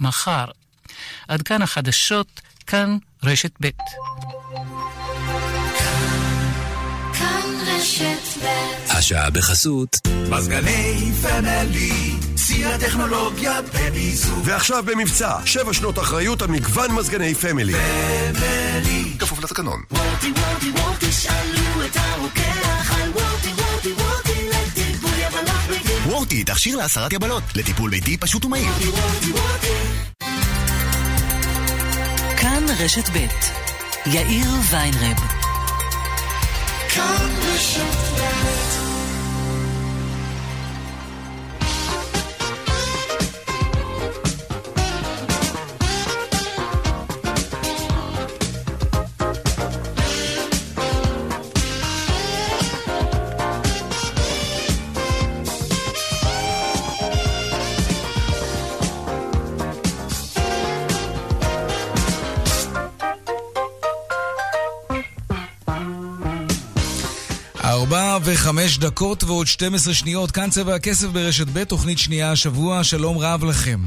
מחר. עד כאן החדשות, כאן רשת ב'. השעה בחסות מזגני פמילי, שיא הטכנולוגיה במיזוג. ועכשיו במבצע, שבע שנות אחריות על מגוון מזגני פמילי. פמילי. כפוף לתקנון. וורטי וורטי וורטי שאלו את הרוקח על וורטי וורטי וורטי וורטי, תכשיר להסרת יבלות, לטיפול ביתי פשוט ומהיר. וורטי וורטי וורטי כאן רשת ב' יאיר ויינרב. כאן רשת ב' וחמש דקות ועוד 12 שניות, כאן צבע הכסף ברשת ב', תוכנית שנייה השבוע, שלום רב לכם.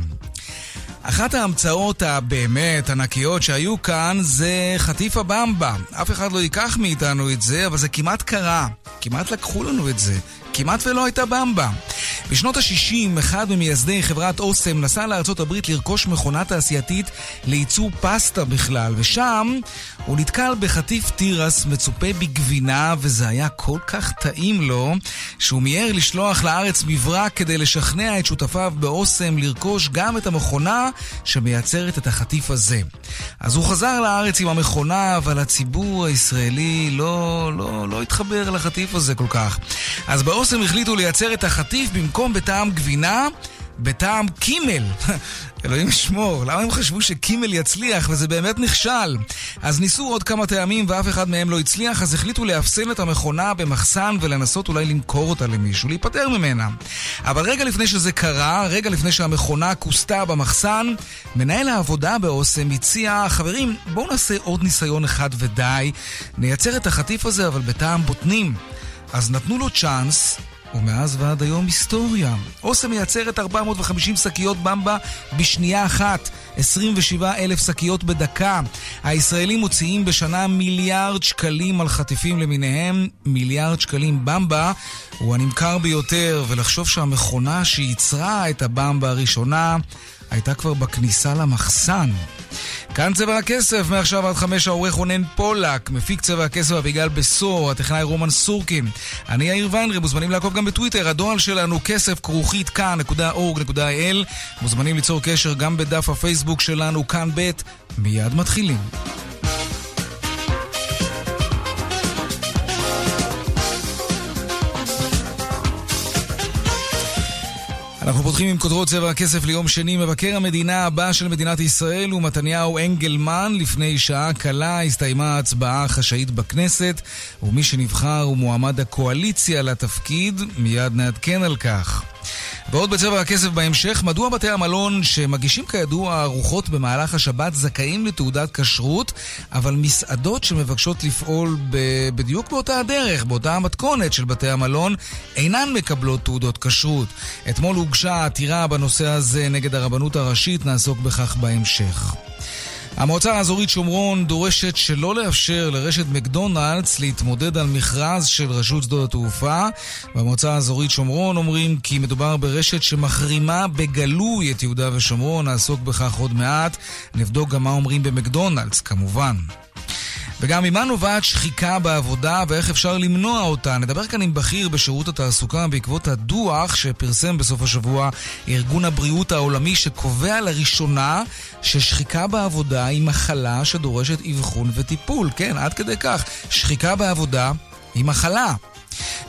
אחת ההמצאות הבאמת ענקיות שהיו כאן זה חטיף הבמבה. אף אחד לא ייקח מאיתנו את זה, אבל זה כמעט קרה. כמעט לקחו לנו את זה. כמעט ולא הייתה במבה. בשנות ה-60, אחד ממייסדי חברת אוסם נסע לארצות הברית לרכוש מכונה תעשייתית לייצור פסטה בכלל, ושם הוא נתקל בחטיף תירס מצופה בגבינה, וזה היה כל כך טעים לו, שהוא מיהר לשלוח לארץ מברק כדי לשכנע את שותפיו באוסם לרכוש גם את המכונה שמייצרת את החטיף הזה. אז הוא חזר לארץ עם המכונה, אבל הציבור הישראלי לא, לא, לא התחבר לחטיף הזה כל כך. אז באוסם החליטו לייצר את החטיף במקום בטעם גבינה, בטעם קימל. אלוהים ישמור, למה הם חשבו שקימל יצליח וזה באמת נכשל? אז ניסו עוד כמה טעמים ואף אחד מהם לא הצליח, אז החליטו לאפסן את המכונה במחסן ולנסות אולי למכור אותה למישהו, להיפטר ממנה. אבל רגע לפני שזה קרה, רגע לפני שהמכונה כוסתה במחסן, מנהל העבודה באוסם הציע, חברים, בואו נעשה עוד ניסיון אחד ודי, נייצר את החטיף הזה אבל בטעם בוטנים. אז נתנו לו צ'אנס, ומאז ועד היום היסטוריה. אוסם מייצרת 450 שקיות במבה בשנייה אחת, 27 אלף שקיות בדקה. הישראלים מוציאים בשנה מיליארד שקלים על חטיפים למיניהם, מיליארד שקלים במבה הוא הנמכר ביותר, ולחשוב שהמכונה שייצרה את הבמבה הראשונה הייתה כבר בכניסה למחסן. כאן צבע הכסף, מעכשיו עד חמש העורך רונן פולק, מפיק צבע הכסף אביגל בשור, הטכנאי רומן סורקין. אני יאיר ויינרי, מוזמנים לעקוב גם בטוויטר, הדואל שלנו כסף כרוכית כאן.org.il. מוזמנים ליצור קשר גם בדף הפייסבוק שלנו, כאן ב', מיד מתחילים. אנחנו פותחים עם כותרות צבע הכסף ליום שני. מבקר המדינה הבא של מדינת ישראל הוא מתניהו אנגלמן. לפני שעה קלה הסתיימה ההצבעה החשאית בכנסת, ומי שנבחר הוא מועמד הקואליציה לתפקיד. מיד נעדכן על כך. ועוד בצבע הכסף בהמשך, מדוע בתי המלון שמגישים כידוע ארוחות במהלך השבת זכאים לתעודת כשרות, אבל מסעדות שמבקשות לפעול ב- בדיוק באותה הדרך, באותה המתכונת של בתי המלון, אינן מקבלות תעודות כשרות. אתמול הוגשה עתירה בנושא הזה נגד הרבנות הראשית, נעסוק בכך בהמשך. המועצה האזורית שומרון דורשת שלא לאפשר לרשת מקדונלדס להתמודד על מכרז של רשות שדות התעופה. במועצה האזורית שומרון אומרים כי מדובר ברשת שמחרימה בגלוי את יהודה ושומרון, נעסוק בכך עוד מעט. נבדוק גם מה אומרים במקדונלדס, כמובן. וגם ממה נובעת שחיקה בעבודה ואיך אפשר למנוע אותה. נדבר כאן עם בכיר בשירות התעסוקה בעקבות הדוח שפרסם בסוף השבוע ארגון הבריאות העולמי שקובע לראשונה ששחיקה בעבודה היא מחלה שדורשת אבחון וטיפול. כן, עד כדי כך. שחיקה בעבודה היא מחלה.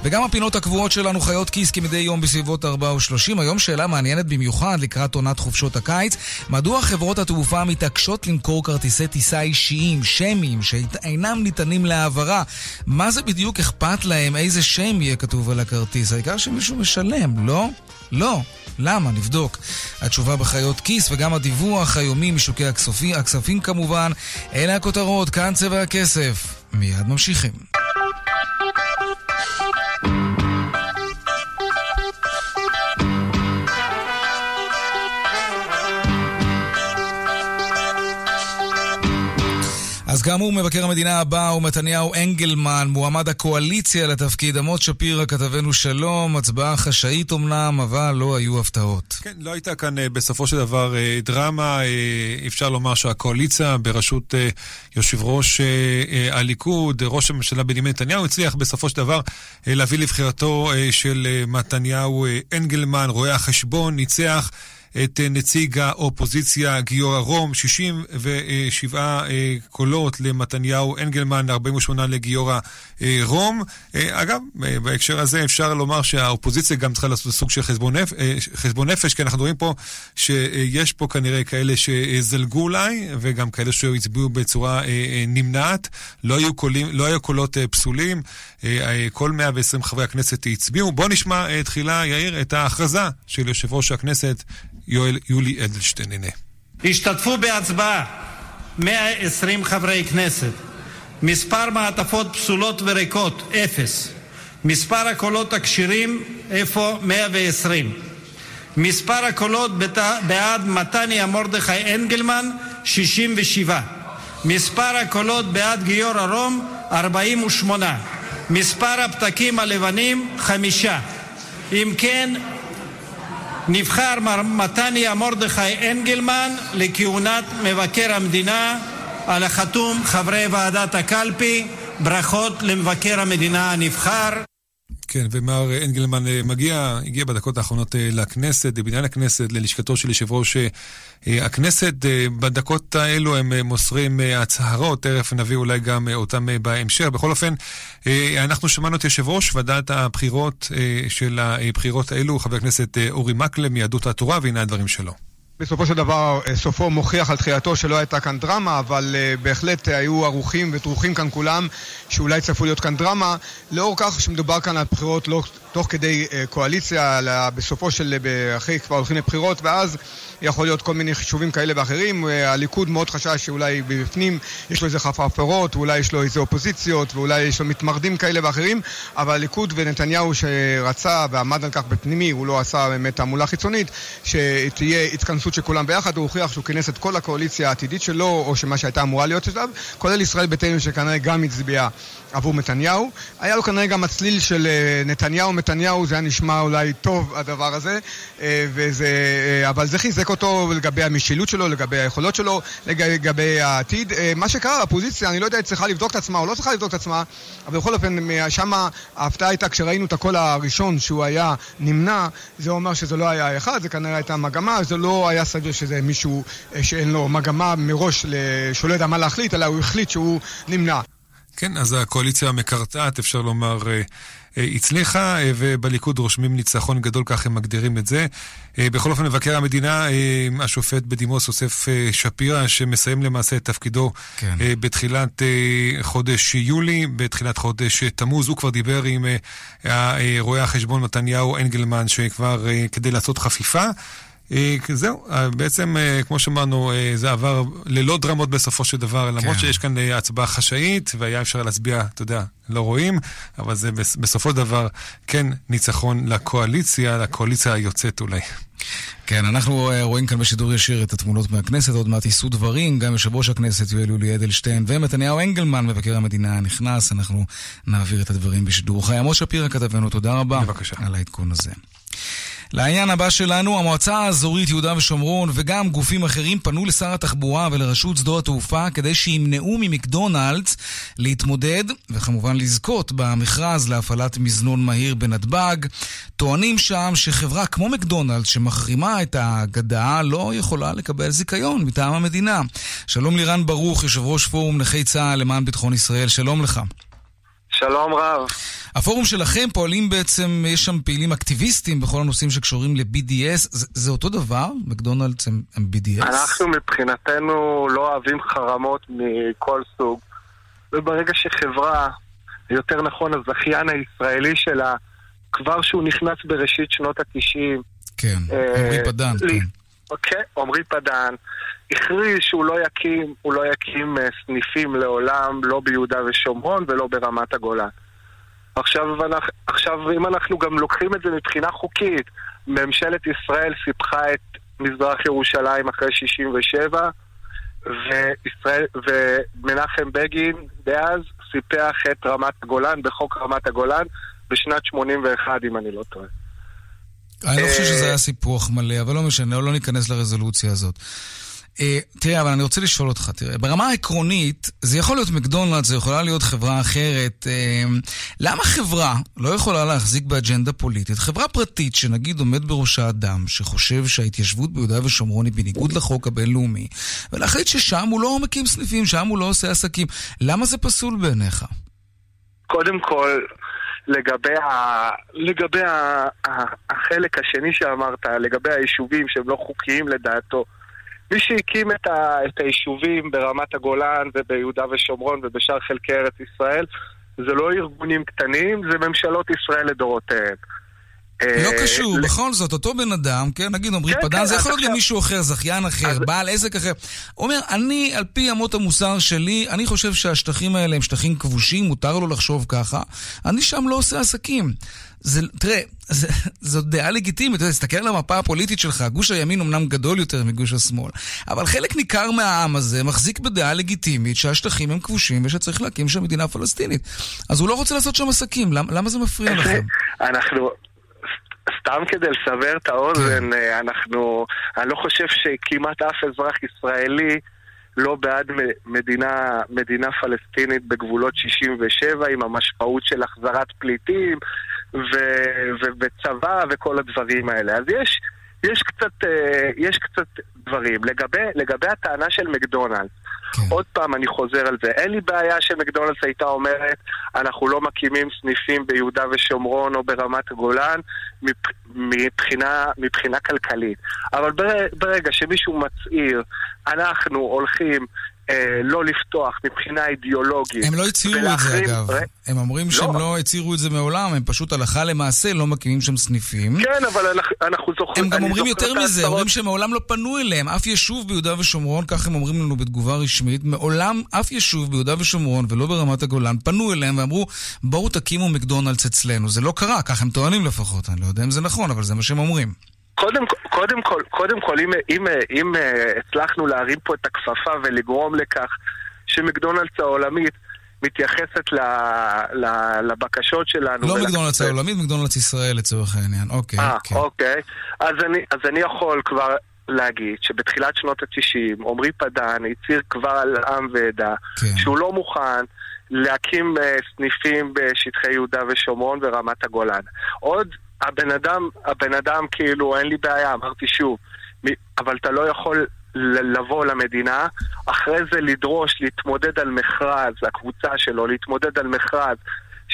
וגם הפינות הקבועות שלנו חיות כיס כמדי יום בסביבות 4 או 30. היום שאלה מעניינת במיוחד לקראת עונת חופשות הקיץ. מדוע חברות התעופה מתעקשות למכור כרטיסי טיסה אישיים, שמיים, שאינם ניתנים להעברה? מה זה בדיוק אכפת להם? איזה שם יהיה כתוב על הכרטיס? העיקר שמישהו משלם, לא? לא. למה? נבדוק. התשובה בחיות כיס וגם הדיווח היומי משוקי הכספים, הכספים כמובן. אלה הכותרות, כאן צבע הכסף. מיד ממשיכים. אז כאמור, מבקר המדינה הבא הוא מתניהו אנגלמן, מועמד הקואליציה לתפקיד. אמות שפירא, כתבנו שלום, הצבעה חשאית אמנם, אבל לא היו הפתעות. כן, לא הייתה כאן אה, בסופו של דבר אה, דרמה. אה, אפשר לומר שהקואליציה בראשות יושב ראש הליכוד, ראש הממשלה בנימין נתניהו, הצליח בסופו של דבר להביא לבחירתו של מתניהו אנגלמן, רואה החשבון, ניצח. את אה, נציג האופוזיציה גיורא רום, 67 אה, קולות למתניהו אנגלמן, 48 לגיורא אה, רום. אגב, בהקשר הזה אפשר לומר שהאופוזיציה גם צריכה לעשות סוג של חשבון, נפ... חשבון נפש, כי אנחנו רואים פה שיש פה כנראה כאלה שזלגו אולי, וגם כאלה שהצביעו בצורה נמנעת. לא היו, קולים, לא היו קולות פסולים, כל 120 חברי הכנסת הצביעו. בואו נשמע תחילה, יאיר, את ההכרזה של יושב ראש הכנסת. יואל, יולי אדלשטיין, הנה. השתתפו בהצבעה 120 חברי כנסת. מספר מעטפות פסולות וריקות, אפס. מספר הקולות הכשרים, איפה? 120. מספר הקולות בעד מתניה מרדכי אנגלמן, 67. מספר הקולות בעד גיורא רום, 48. מספר הפתקים הלבנים, חמישה. אם כן, נבחר מר מתניה מרדכי אנגלמן לכהונת מבקר המדינה על החתום חברי ועדת הקלפי. ברכות למבקר המדינה הנבחר. כן, ומר אנגלמן אה, מגיע, הגיע בדקות האחרונות אה, לכנסת, לבניין הכנסת, ללשכתו של יושב ראש אה, הכנסת. בדקות האלו הם מוסרים הצהרות, תכף נביא אולי גם אותם בהמשך. בכל אופן, אנחנו שמענו את יושב ראש ועדת הבחירות של הבחירות האלו, חבר הכנסת אורי מקלב מיהדות התורה, והנה הדברים שלו. בסופו של דבר אה, סופו מוכיח על תחילתו שלא הייתה כאן דרמה, אבל uh, בהחלט uh, היו ערוכים ודרוכים כאן כולם שאולי צפו להיות כאן דרמה, לאור כך שמדובר כאן על בחירות לא תוך כדי uh, קואליציה, בסופו של, uh, אחרי כבר הולכים לבחירות, ואז יכול להיות כל מיני חישובים כאלה ואחרים. אה, הליכוד מאוד חשש שאולי בפנים יש לו איזה חפרפרות, אולי יש לו איזה אופוזיציות, ואולי יש לו מתמרדים כאלה ואחרים, אבל הליכוד ונתניהו שרצה ועמד על כך בפנימי, הוא לא עשה באמת תעמולה חיצונית, שתהיה התכנסות של כולם ביחד, הוא הוכיח שהוא כינס את כל הקואליציה העתידית שלו, או שמה שהייתה אמורה להיות שלו, כולל ישראל ביתנו שכנראה גם הצביעה עבור נתניהו. היה לו כנראה גם הצליל של אה, נתניהו, נתניהו, זה היה נשמע אולי טוב הדבר הזה, אה, וזה, אבל זה חיזק אותו לגבי המשילות שלו, לגבי היכולות שלו, לגבי העתיד. אה, מה שקרה, האופוזיציה, אני לא יודע, היא צריכה לבדוק את עצמה או לא צריכה לבדוק את עצמה, אבל בכל אופן, שם ההפתעה הייתה כשראינו את הקול הראשון שהוא היה נמנע, זה אומר שזה לא היה אחד, זה כנראה הייתה מגמה, זה לא היה סביר שזה מישהו אה, שאין לו מגמה מראש, שהוא לא יודע מה להחליט, אלא הוא החליט שהוא נמנע. כן, אז הקואליציה המקרטעת, אפשר לומר, אה, אה, הצליחה, אה, ובליכוד רושמים ניצחון גדול, כך הם מגדירים את זה. בכל אופן, מבקר המדינה, השופט בדימוס יוסף שפירא, שמסיים למעשה את תפקידו כן. בתחילת חודש יולי, בתחילת חודש תמוז, הוא כבר דיבר עם רואה החשבון מתניהו אנגלמן, שכבר כדי לעשות חפיפה. אה, זהו, אה, בעצם, אה, כמו שאמרנו, זה עבר ללא דרמות בסופו של דבר, למרות כן. שיש כאן הצבעה חשאית, והיה אפשר להצביע, אתה יודע, לא רואים, אבל זה בסופו של דבר כן ניצחון לקואליציה, לקואליציה היוצאת אולי. כן, אנחנו רואים כאן בשידור ישיר את התמונות מהכנסת, עוד מעט יישאו דברים, גם יושב ראש הכנסת יואל יולי אדלשטיין ומתניהו אנגלמן, מבקר המדינה הנכנס, אנחנו נעביר את הדברים בשידור חי. עמוס שפירא כתבנו, תודה רבה. בבקשה. על העדכון הזה. לעניין הבא שלנו, המועצה האזורית יהודה ושומרון וגם גופים אחרים פנו לשר התחבורה ולרשות שדות התעופה כדי שימנעו ממקדונלדס להתמודד וכמובן לזכות במכרז להפעלת מזנון מהיר בנתב"ג. טוענים שם שחברה כמו מקדונלדס שמחרימה את האגדה לא יכולה לקבל זיכיון מטעם המדינה. שלום לירן ברוך, יושב ראש פורום נכי צה"ל למען ביטחון ישראל, שלום לך. שלום רב. הפורום שלכם פועלים בעצם, יש שם פעילים אקטיביסטים בכל הנושאים שקשורים ל-BDS. זה, זה אותו דבר? מקדונלדס הם, הם BDS? אנחנו מבחינתנו לא אוהבים חרמות מכל סוג. וברגע שחברה, יותר נכון הזכיין הישראלי שלה, כבר שהוא נכנס בראשית שנות התשעים... כן, אה, עמרי פדן, כן. אוקיי, עמרי פדן. הכריז שהוא לא יקים, הוא לא יקים אה, סניפים לעולם, לא ביהודה ושומרון ולא ברמת הגולן. עכשיו, עכשיו, אם אנחנו גם לוקחים את זה מבחינה חוקית, ממשלת ישראל סיפחה את מזרח ירושלים אחרי 67, וישראל, ומנחם בגין דאז סיפח את רמת הגולן בחוק רמת הגולן בשנת 81, אם אני לא טועה. אני לא חושב שזה אה, היה סיפוח מלא, אבל לא משנה, לא ניכנס לרזולוציה הזאת. אה, תראה, אבל אני רוצה לשאול אותך, תראה, ברמה העקרונית, זה יכול להיות מקדונלדס, זה יכולה להיות חברה אחרת. אה, למה חברה לא יכולה להחזיק באג'נדה פוליטית? חברה פרטית, שנגיד עומד בראשה אדם שחושב שההתיישבות ביהודה ושומרון היא בניגוד לחוק הבינלאומי, ולהחליט ששם הוא לא מקים סניפים, שם הוא לא עושה עסקים. למה זה פסול בעיניך? קודם כל, לגבי, ה... לגבי ה... ה- החלק השני שאמרת, לגבי היישובים שהם לא חוקיים לדעתו, מי שהקים את, ה... את היישובים ברמת הגולן וביהודה ושומרון ובשאר חלקי ארץ ישראל, זה לא ארגונים קטנים, זה ממשלות ישראל לדורותיהם. לא אה, קשור, ל- בכל זאת, אותו בן אדם, כן, נגיד עמרי כן, פדן, כן, זה יכול להיות גם מישהו אחר, זכיין אחר, בעל עסק אחר. אומר, אני, על פי אמות המוסר שלי, אני חושב שהשטחים האלה הם שטחים כבושים, מותר לו לחשוב ככה, אני שם לא עושה עסקים. זה, תראה, זה, זו דעה לגיטימית, תסתכל על המפה הפוליטית שלך, גוש הימין אמנם גדול יותר מגוש השמאל, אבל חלק ניכר מהעם הזה מחזיק בדעה לגיטימית שהשטחים הם כבושים ושצריך להקים שם מדינה פלסטינית. אז הוא לא רוצה לעשות שם עסקים, למה זה מפריע לכם? אנחנו, סתם כדי לסבר את האוזן, אה, אנחנו, אני לא חושב שכמעט אף אזרח ישראלי לא בעד מדינה, מדינה פלסטינית בגבולות 67 עם המשמעות של החזרת פליטים ו- ו- וצבא וכל הדברים האלה. אז יש, יש, קצת, אה, יש קצת דברים. לגבי, לגבי הטענה של מקדונלדס, עוד פעם אני חוזר על זה. אין לי בעיה שמקדונלדס הייתה אומרת, אנחנו לא מקימים סניפים ביהודה ושומרון או ברמת הגולן מבח- מבחינה, מבחינה כלכלית. אבל בר- ברגע שמישהו מצהיר, אנחנו הולכים לא לפתוח מבחינה אידיאולוגית. הם לא הצהירו את זה אגב. ר- הם אומרים שהם לא הצהירו את זה מעולם, הם פשוט הלכה למעשה לא מקימים שם סניפים. כן, אבל אנחנו, אנחנו זוכרים... הם גם אומרים יותר מזה, ההצהרות- אומרים שמעולם לא פנו אליהם. אף יישוב ביהודה ושומרון, כך הם אומרים לנו בתגובה רשמית, מעולם אף יישוב ביהודה ושומרון ולא ברמת הגולן פנו אליהם ואמרו, בואו תקימו מקדונלדס אצלנו. זה לא קרה, כך הם טוענים לפחות. אני לא יודע אם זה נכון, אבל זה מה שהם אומרים. קודם, קודם כל, קודם כל, אם, אם, אם אה, הצלחנו להרים פה את הכפפה ולגרום לכך שמקדונלדס העולמית מתייחסת ל, ל, לבקשות שלנו... לא ול- מקדונלדס העולמית, מקדונלדס ישראל לצורך העניין. אוקיי, אה, כן. אוקיי. אז אני, אז אני יכול כבר להגיד שבתחילת שנות ה-90 עמרי פדן הצהיר כבר על עם ועדה כן. שהוא לא מוכן להקים אה, סניפים בשטחי יהודה ושומרון ורמת הגולן. עוד הבן אדם, הבן אדם כאילו אין לי בעיה, אמרתי שוב, אבל אתה לא יכול לבוא למדינה, אחרי זה לדרוש להתמודד על מכרז, הקבוצה שלו, להתמודד על מכרז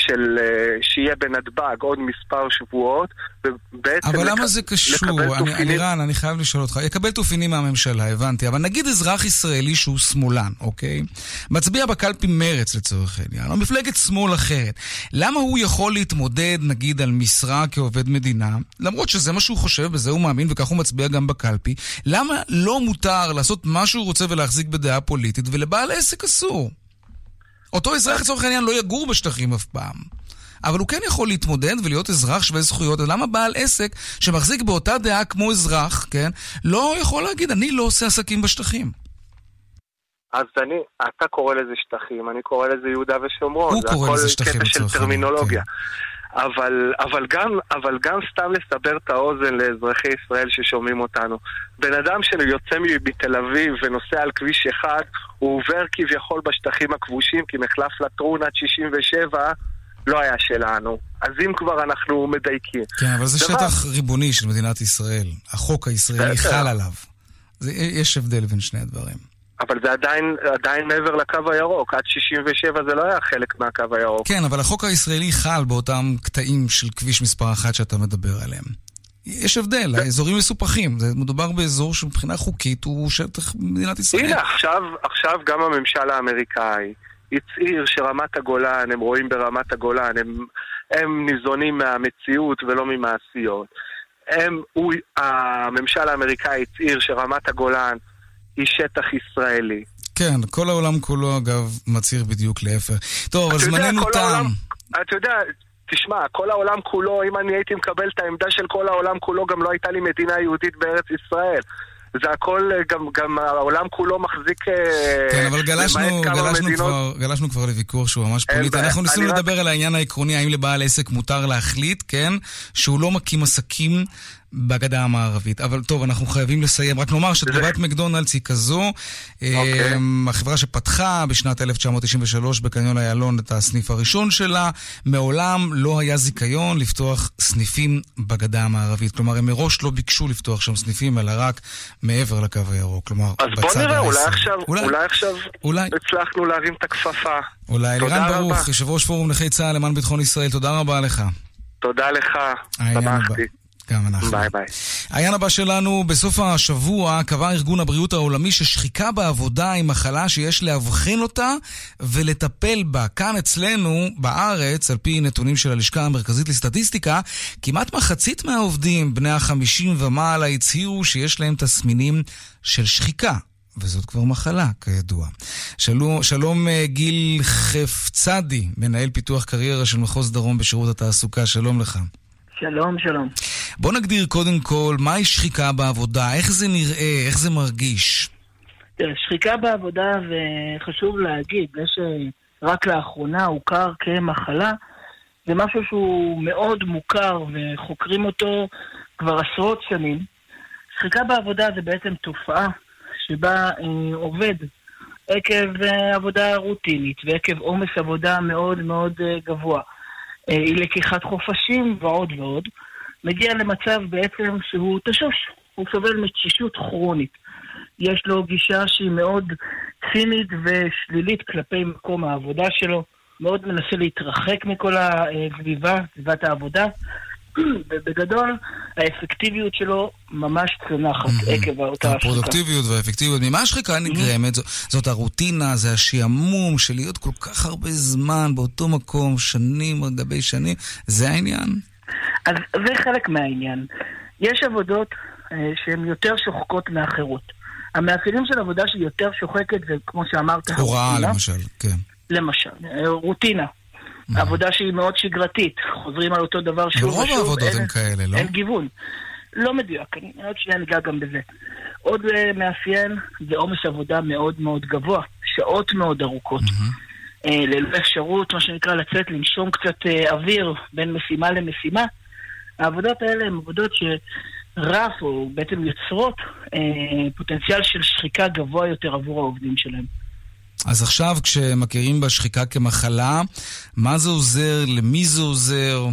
של אה, שיהיה בנתב"ג עוד מספר שבועות, ובעצם... אבל למה לק- זה קשור? אני- תופינים- אלירן, אני חייב לשאול אותך. יקבל תופינים מהממשלה, הבנתי. אבל נגיד אזרח ישראלי שהוא שמאלן, אוקיי? מצביע בקלפי מרץ לצורך העניין, או מפלגת שמאל אחרת. למה הוא יכול להתמודד, נגיד, על משרה כעובד מדינה, למרות שזה מה שהוא חושב, בזה הוא מאמין, וכך הוא מצביע גם בקלפי? למה לא מותר לעשות מה שהוא רוצה ולהחזיק בדעה פוליטית, ולבעל עסק אסור? אותו אזרח לצורך העניין לא יגור בשטחים אף פעם. אבל הוא כן יכול להתמודד ולהיות אזרח שווה זכויות, אז למה בעל עסק שמחזיק באותה דעה כמו אזרח, כן, לא יכול להגיד, אני לא עושה עסקים בשטחים? אז אני, אתה קורא לזה שטחים, אני קורא לזה יהודה ושומרון. הוא קורא לזה שטחים זה הכל קטע לצורך של העניין, טרמינולוגיה. אבל, אבל, גם, אבל גם סתם לסבר את האוזן לאזרחי ישראל ששומעים אותנו. בן אדם שיוצא מתל אביב ונוסע על כביש אחד, הוא עובר כביכול בשטחים הכבושים, כי מחלף לטרון עד 67 לא היה שלנו. אז אם כבר אנחנו מדייקים. כן, אבל זה דבר- שטח ריבוני של מדינת ישראל. החוק הישראלי. חל עליו. זה, יש הבדל בין שני הדברים. אבל זה עדיין, עדיין מעבר לקו הירוק. עד 67 זה לא היה חלק מהקו הירוק. כן, אבל החוק הישראלי חל באותם קטעים של כביש מספר אחת שאתה מדבר עליהם. יש הבדל, האזורים מסופחים. זה מדובר באזור שמבחינה חוקית הוא שטח מדינת ישראל. הנה, עכשיו, עכשיו גם הממשל האמריקאי הצהיר שרמת הגולן, הם רואים ברמת הגולן, הם, הם ניזונים מהמציאות ולא ממעשיות. הם, הוא, הממשל האמריקאי הצהיר שרמת הגולן היא שטח ישראלי. כן, כל העולם כולו, אגב, מצהיר בדיוק להפך. טוב, אבל זמננו תם. אתה יודע, תשמע, כל העולם כולו, אם אני הייתי מקבל את העמדה של כל העולם כולו, גם לא הייתה לי מדינה יהודית בארץ ישראל. זה הכל, גם, גם העולם כולו מחזיק... אה, כן, אבל גלשנו, גלשנו, מדינות- כבר, גלשנו כבר לוויכוח שהוא ממש פוליטי. אנחנו ניסינו אני רק- לדבר על העניין העקרוני, האם לבעל עסק מותר להחליט, כן, שהוא לא מקים עסקים בגדה המערבית. אבל טוב, אנחנו חייבים לסיים. רק נאמר שתגובת מקדונלדס היא כזו. אוקיי. אמ, החברה שפתחה בשנת 1993 בקניון איילון את הסניף הראשון שלה, מעולם לא היה זיכיון לפתוח סניפים בגדה המערבית. כלומר, הם מראש לא ביקשו לפתוח שם סניפים, אלא רק מעבר לקו הירוק. כלומר, אז בוא בצד נראה, אולי הישראלי. עכשיו, אולי. אולי עכשיו אולי. הצלחנו להרים את הכפפה. אולי תודה אלירן רבה. ברוך, יושב ראש פורום נכי צה"ל למען ביטחון ישראל, תודה רבה לך. תודה לך. שמחתי. גם אנחנו. ביי ביי. העניין הבא שלנו, בסוף השבוע קבע ארגון הבריאות העולמי ששחיקה בעבודה היא מחלה שיש לאבחן אותה ולטפל בה. כאן אצלנו, בארץ, על פי נתונים של הלשכה המרכזית לסטטיסטיקה, כמעט מחצית מהעובדים בני החמישים ומעלה הצהירו שיש להם תסמינים של שחיקה. וזאת כבר מחלה, כידוע. שלום, שלום אה, גיל חפצדי, מנהל פיתוח קריירה של מחוז דרום בשירות התעסוקה, שלום לך. שלום, שלום. בוא נגדיר קודם כל מהי שחיקה בעבודה, איך זה נראה, איך זה מרגיש. תראה, שחיקה בעבודה, וחשוב להגיד, זה שרק לאחרונה הוכר כמחלה, זה משהו שהוא מאוד מוכר וחוקרים אותו כבר עשרות שנים. שחיקה בעבודה זה בעצם תופעה שבה אה, עובד עקב אה, עבודה רוטינית ועקב עומס עבודה מאוד מאוד אה, גבוה, אי לקיחת חופשים ועוד ועוד, מגיע למצב בעצם שהוא תשוש, הוא סובל מתשישות כרונית. יש לו גישה שהיא מאוד צינית ושלילית כלפי מקום העבודה שלו, מאוד מנסה להתרחק מכל הסביבה, סביבת העבודה, ובגדול האפקטיביות שלו ממש צונחת עקב אותה השחיקה. הפרודוקטיביות והאפקטיביות. ממה השחיקה נגרמת? זאת הרוטינה, זה השעמום של להיות כל כך הרבה זמן באותו מקום, שנים על גבי שנים. זה העניין? אז זה חלק מהעניין. יש עבודות אה, שהן יותר שוחקות מאחרות. המאפיינים של עבודה שהיא יותר שוחקת זה, כמו שאמרת, הוראה. למשל, כן. למשל, אה, רוטינה. עבודה שהיא מאוד שגרתית, חוזרים על אותו דבר שוב ושוב. העבודות אין- הן כאלה, לא? אין גיוון. לא מדויק, אני עוד שנייה ניגע גם בזה. עוד אה, מאפיין זה עומס עבודה מאוד מאוד גבוה, שעות מאוד ארוכות. אה, ללא אפשרות, מה שנקרא, לצאת, לנשום קצת אה, אוויר בין משימה למשימה. העבודות האלה הן עבודות שרף, או בעצם יוצרות, פוטנציאל של שחיקה גבוה יותר עבור העובדים שלהם. אז עכשיו כשמכירים בשחיקה כמחלה, מה זה עוזר, למי זה עוזר,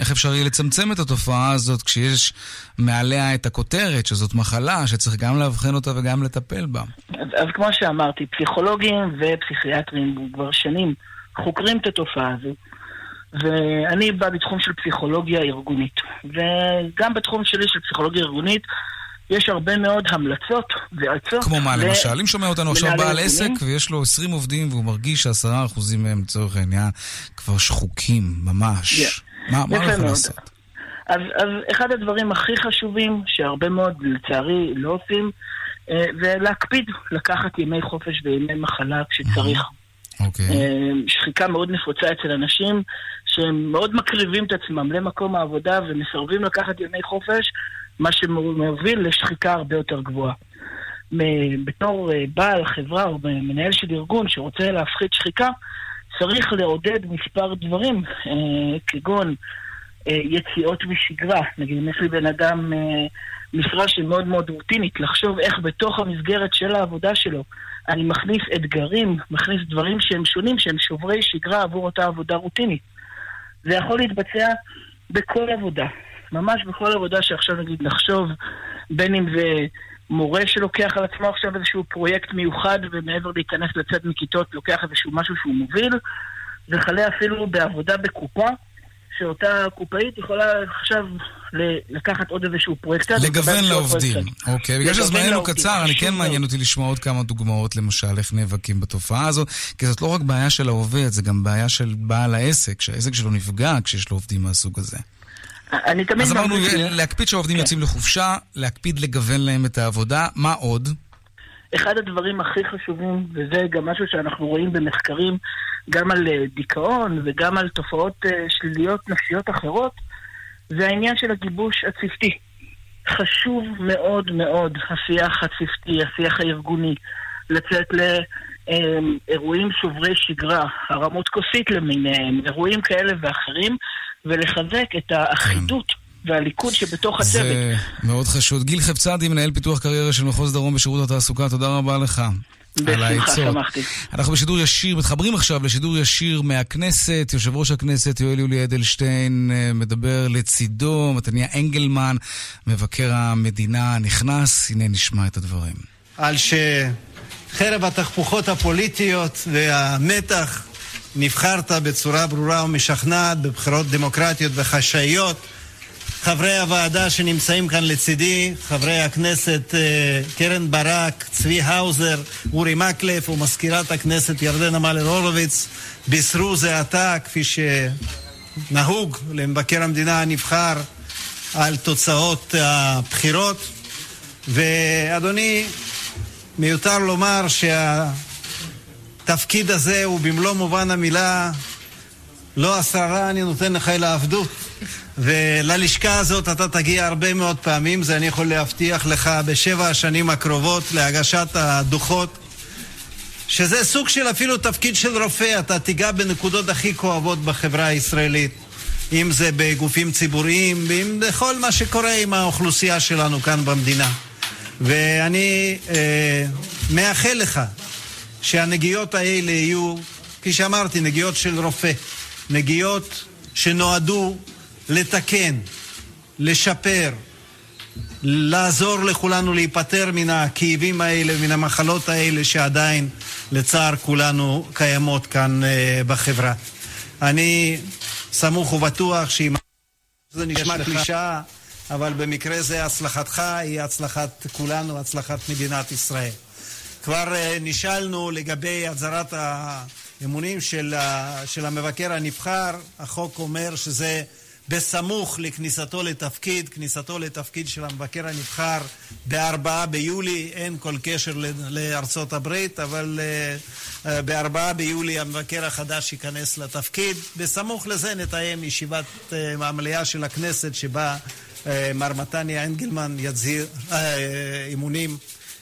איך אפשר יהיה לצמצם את התופעה הזאת כשיש מעליה את הכותרת שזאת מחלה שצריך גם לאבחן אותה וגם לטפל בה. אז, אז כמו שאמרתי, פסיכולוגים ופסיכיאטרים כבר שנים חוקרים את התופעה הזו. ואני בא בתחום של פסיכולוגיה ארגונית. וגם בתחום שלי של פסיכולוגיה ארגונית יש הרבה מאוד המלצות ועצות. כמו מה ל- למשל? אם שומע אותנו עכשיו בעל עסק. ויש לו 20 עובדים והוא מרגיש שעשרה אחוזים מהם לצורך העניין כבר שחוקים ממש. Yeah. מה מה מאוד. לעשות? אז, אז אחד הדברים הכי חשובים, שהרבה מאוד לצערי לא עושים, אה, זה להקפיד לקחת ימי חופש וימי מחלה כשצריך. אוקיי. אה, שחיקה מאוד נפוצה אצל אנשים שהם מאוד מקריבים את עצמם למקום העבודה ומסרבים לקחת ימי חופש, מה שמוביל לשחיקה הרבה יותר גבוהה. בתור אה, בעל חברה או מנהל של ארגון שרוצה להפחית שחיקה, צריך לעודד מספר דברים, אה, כגון אה, יציאות משגרה. נגיד, אם יש לי בן אדם משרה שהיא מאוד מאוד רוטינית, לחשוב איך בתוך המסגרת של העבודה שלו אני מכניס אתגרים, מכניס דברים שהם שונים, שהם שוברי שגרה עבור אותה עבודה רוטינית. זה יכול להתבצע בכל עבודה, ממש בכל עבודה שעכשיו נגיד נחשוב, בין אם זה מורה שלוקח על עצמו עכשיו איזשהו פרויקט מיוחד ומעבר להיכנס לצאת מכיתות לוקח איזשהו משהו שהוא מוביל, וכלה אפילו בעבודה בקופה, שאותה קופאית יכולה עכשיו לקחת עוד איזשהו פרויקט. לגוון לעובדים. אוקיי, בגלל שזמננו קצר, אני כן מעניין. אותי לשמוע עוד כמה דוגמאות, למשל, איך נאבקים בתופעה הזאת, כי זאת לא רק בעיה של העובד, זה גם בעיה של בעל העסק, שהעסק שלו נפגע כשיש לו עובדים מהסוג הזה. אני תמיד אז אמרנו, להקפיד שהעובדים יוצאים לחופשה, להקפיד לגוון להם את העבודה, מה עוד? אחד הדברים הכי חשובים, וזה גם משהו שאנחנו רואים במחקרים, גם על אה, דיכאון וגם על תופעות אה, שליליות נפשיות אחרות, זה העניין של הגיבוש הצוותי. חשוב מאוד מאוד השיח הצוותי, השיח הארגוני, לצאת לאירועים שוברי שגרה, הרמות כוסית למיניהם, אירועים כאלה ואחרים, ולחזק את האחידות. והליכוד שבתוך הצוות. זה מאוד חשוב. גיל חפצדי, מנהל פיתוח קריירה של מחוז דרום בשירות התעסוקה, תודה רבה לך. בשמחה, שמחתי. אנחנו בשידור ישיר, מתחברים עכשיו לשידור ישיר מהכנסת. יושב ראש הכנסת יואל יולי אדלשטיין אה, מדבר לצידו, מתניה אנגלמן, מבקר המדינה נכנס. הנה נשמע את הדברים. על שחרב התהפוכות הפוליטיות והמתח נבחרת בצורה ברורה ומשכנעת בבחירות דמוקרטיות וחשאיות. חברי הוועדה שנמצאים כאן לצידי, חברי הכנסת אה, קרן ברק, צבי האוזר, אורי מקלב ומזכירת הכנסת ירדנה מלר הורוביץ בישרו זה עתה, כפי שנהוג למבקר המדינה הנבחר, על תוצאות הבחירות. ואדוני, מיותר לומר שהתפקיד הזה הוא במלוא מובן המילה לא עשרה אני נותן לך אלא עבדות. וללשכה הזאת אתה תגיע הרבה מאוד פעמים, זה אני יכול להבטיח לך בשבע השנים הקרובות להגשת הדוחות, שזה סוג של אפילו תפקיד של רופא, אתה תיגע בנקודות הכי כואבות בחברה הישראלית, אם זה בגופים ציבוריים, ואם בכל מה שקורה עם האוכלוסייה שלנו כאן במדינה. ואני אה, מאחל לך שהנגיעות האלה יהיו, כפי שאמרתי, נגיעות של רופא, נגיעות שנועדו לתקן, לשפר, לעזור לכולנו להיפטר מן הכאבים האלה, מן המחלות האלה שעדיין, לצער כולנו, קיימות כאן uh, בחברה. אני סמוך ובטוח שאם... זה נשמע קלישאה, אבל במקרה זה הצלחתך היא הצלחת כולנו, הצלחת מדינת ישראל. כבר uh, נשאלנו לגבי הצהרת האמונים של, של המבקר הנבחר, החוק אומר שזה בסמוך לכניסתו לתפקיד, כניסתו לתפקיד של המבקר הנבחר בארבעה ביולי, אין כל קשר לארצות הברית, אבל uh, uh, בארבעה ביולי המבקר החדש ייכנס לתפקיד. בסמוך לזה נתאם ישיבת uh, המליאה של הכנסת שבה מר מתניה אנגלמן יצהיר uh, אמונים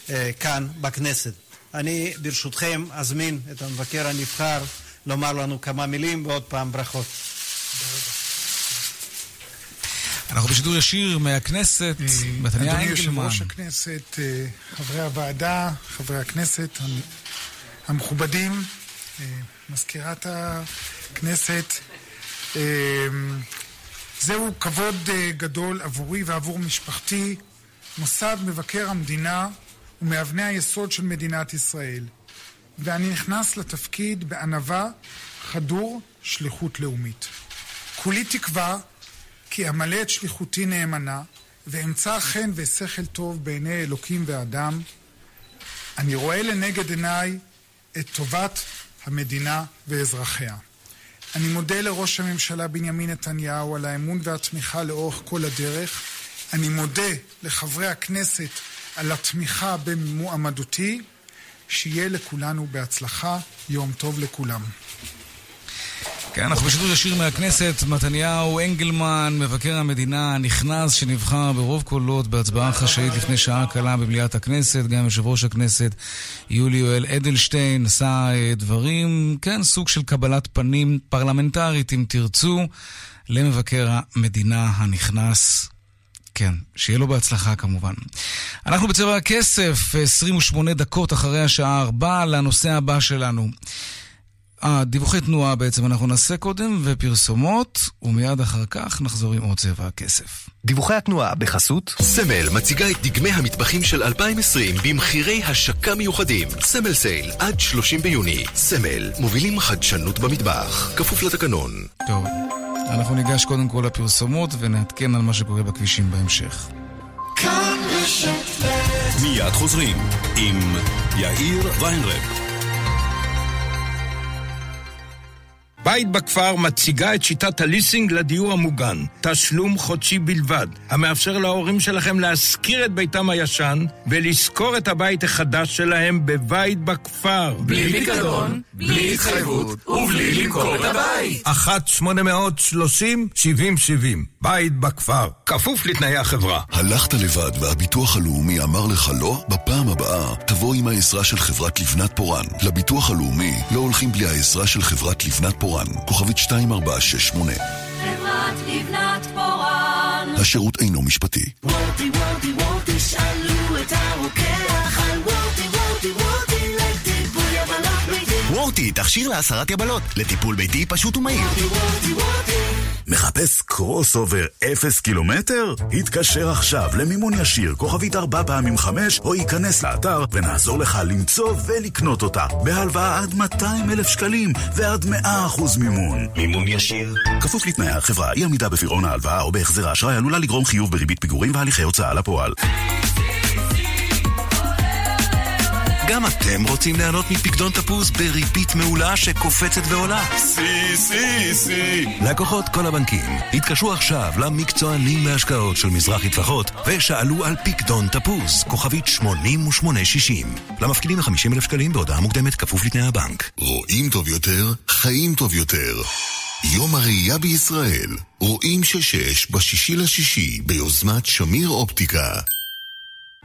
uh, כאן בכנסת. אני ברשותכם אזמין את המבקר הנבחר לומר לנו כמה מילים ועוד פעם ברכות. אנחנו בשידור ישיר מהכנסת, מתניה אדוני אנגלמן. יושב ראש הכנסת, אה, חברי הוועדה, חברי הכנסת המכובדים, אה, מזכירת הכנסת, אה, זהו כבוד גדול עבורי ועבור משפחתי. מוסד מבקר המדינה הוא מאבני היסוד של מדינת ישראל, ואני נכנס לתפקיד בענווה, חדור שליחות לאומית. כולי תקווה כי אמלא את שליחותי נאמנה, ואמצא חן ושכל טוב בעיני אלוקים ואדם, אני רואה לנגד עיניי את טובת המדינה ואזרחיה. אני מודה לראש הממשלה בנימין נתניהו על האמון והתמיכה לאורך כל הדרך. אני מודה לחברי הכנסת על התמיכה במועמדותי. שיהיה לכולנו בהצלחה. יום טוב לכולם. כן, אנחנו בשידור ישיר מהכנסת, מתניהו אנגלמן, מבקר המדינה הנכנס שנבחר ברוב קולות בהצבעה חשאית לפני שעה קלה במליאת הכנסת, גם יושב ראש הכנסת יולי יואל אדלשטיין עשה אה, דברים, כן, סוג של קבלת פנים פרלמנטרית, אם תרצו, למבקר המדינה הנכנס. כן, שיהיה לו בהצלחה כמובן. אנחנו בצבע הכסף, 28 דקות אחרי השעה 4 לנושא הבא שלנו. אה, דיווחי תנועה בעצם אנחנו נעשה קודם, ופרסומות, ומיד אחר כך נחזור עם עוד צבע הכסף. דיווחי התנועה בחסות סמל מציגה את דגמי המטבחים של 2020 במחירי השקה מיוחדים. סמל סייל עד 30 ביוני. סמל, מובילים חדשנות במטבח. כפוף לתקנון. טוב, אנחנו ניגש קודם כל לפרסומות ונעדכן על מה שקורה בכבישים בהמשך. מיד חוזרים עם יאיר ויינרב. בית בכפר מציגה את שיטת הליסינג לדיור המוגן, תשלום חודשי בלבד, המאפשר להורים שלכם להשכיר את ביתם הישן ולשכור את הבית החדש שלהם בבית בכפר. בלי פיקדון, בלי התחייבות ובלי למכור את הבית. 1-830-7070, בית בכפר, כפוף לתנאי החברה. הלכת לבד והביטוח הלאומי אמר לך לא? בפעם הבאה תבוא עם העזרה של חברת לבנת פורן. לביטוח הלאומי לא הולכים בלי העזרה של חברת לבנת פורן. כוכבית 2468. חברת לבנת פורן. השירות אינו משפטי. וורטי וורטי וורטי שאלו את הרוקח על וורטי וורטי וורטי לטיפול יבלות ביתי וורטי, תכשיר להסרת יבלות, לטיפול ביתי פשוט ומהיר. וורטי וורטי מחפש קרוס אובר אפס קילומטר? התקשר עכשיו למימון ישיר, כוכבית ארבע פעמים חמש, או ייכנס לאתר ונעזור לך למצוא ולקנות אותה. בהלוואה עד 200 אלף שקלים ועד 100 אחוז מימון. מימון ישיר. כפוף לתנאי החברה, אי עמידה בפירעון ההלוואה או בהחזר האשראי עלולה לגרום חיוב בריבית פיגורים והליכי הוצאה לפועל. גם אתם רוצים ליהנות מפקדון תפוז בריבית מעולה שקופצת ועולה? סי, סי, סי. לקוחות כל הבנקים, התקשרו עכשיו למקצוענים מהשקעות של מזרחי טפחות ושאלו על פקדון תפוז, כוכבית 8860. למפקידים ל-50 אלף שקלים בהודעה מוקדמת כפוף לתנאי הבנק. רואים טוב יותר, חיים טוב יותר. יום הראייה בישראל, רואים ששש בשישי לשישי ביוזמת שמיר אופטיקה.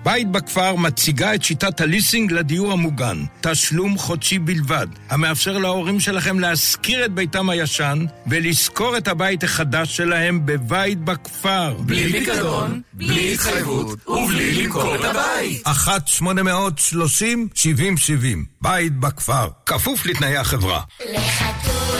בית בכפר מציגה את שיטת הליסינג לדיור המוגן, תשלום חודשי בלבד, המאפשר להורים שלכם להשכיר את ביתם הישן ולשכור את הבית החדש שלהם בבית בכפר. בלי פיקדון, בלי התחייבות ובלי למכור את הבית. 1-830-7070, בית בכפר, כפוף לתנאי החברה. לחתול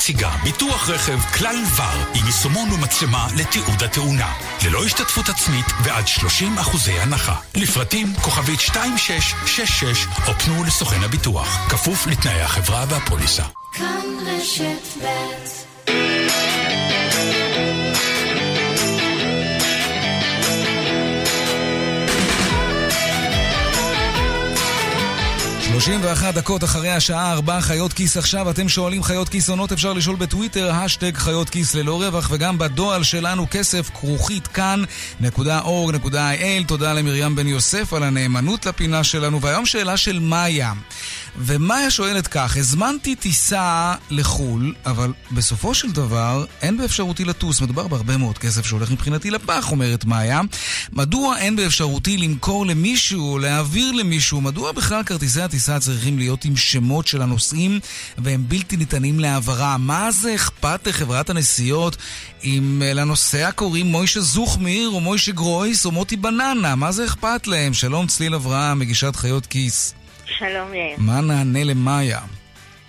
מציגה ביטוח רכב כלל ור עם יישומון ומצלמה לתיעוד התאונה. ללא השתתפות עצמית ועד 30 אחוזי הנחה. לפרטים כוכבית 2666 או פנו לסוכן הביטוח. כפוף לתנאי החברה והפוליסה. כאן רשת ב' 31 דקות אחרי השעה 4 חיות כיס עכשיו, אתם שואלים חיות כיס עונות, אפשר לשאול בטוויטר, השטג חיות כיס ללא רווח, וגם בדואל שלנו כסף כרוכית כאן.org.il. תודה למרים בן יוסף על הנאמנות לפינה שלנו, והיום שאלה של מאיה. ומאיה שואלת כך, הזמנתי טיסה לחו"ל, אבל בסופו של דבר אין באפשרותי לטוס. מדובר בהרבה מאוד כסף שהולך מבחינתי לפח, אומרת מאיה. מדוע אין באפשרותי למכור למישהו להעביר למישהו? מדוע בכלל כרטיסי הטיסה צריכים להיות עם שמות של הנוסעים והם בלתי ניתנים להעברה? מה זה אכפת לחברת הנסיעות אם אה, לנוסע קוראים מוישה זוכמיר או מוישה גרויס או מוטי בננה? מה זה אכפת להם? שלום צליל אברהם, מגישת חיות כיס. שלום יאיר. מה נענה למאיה?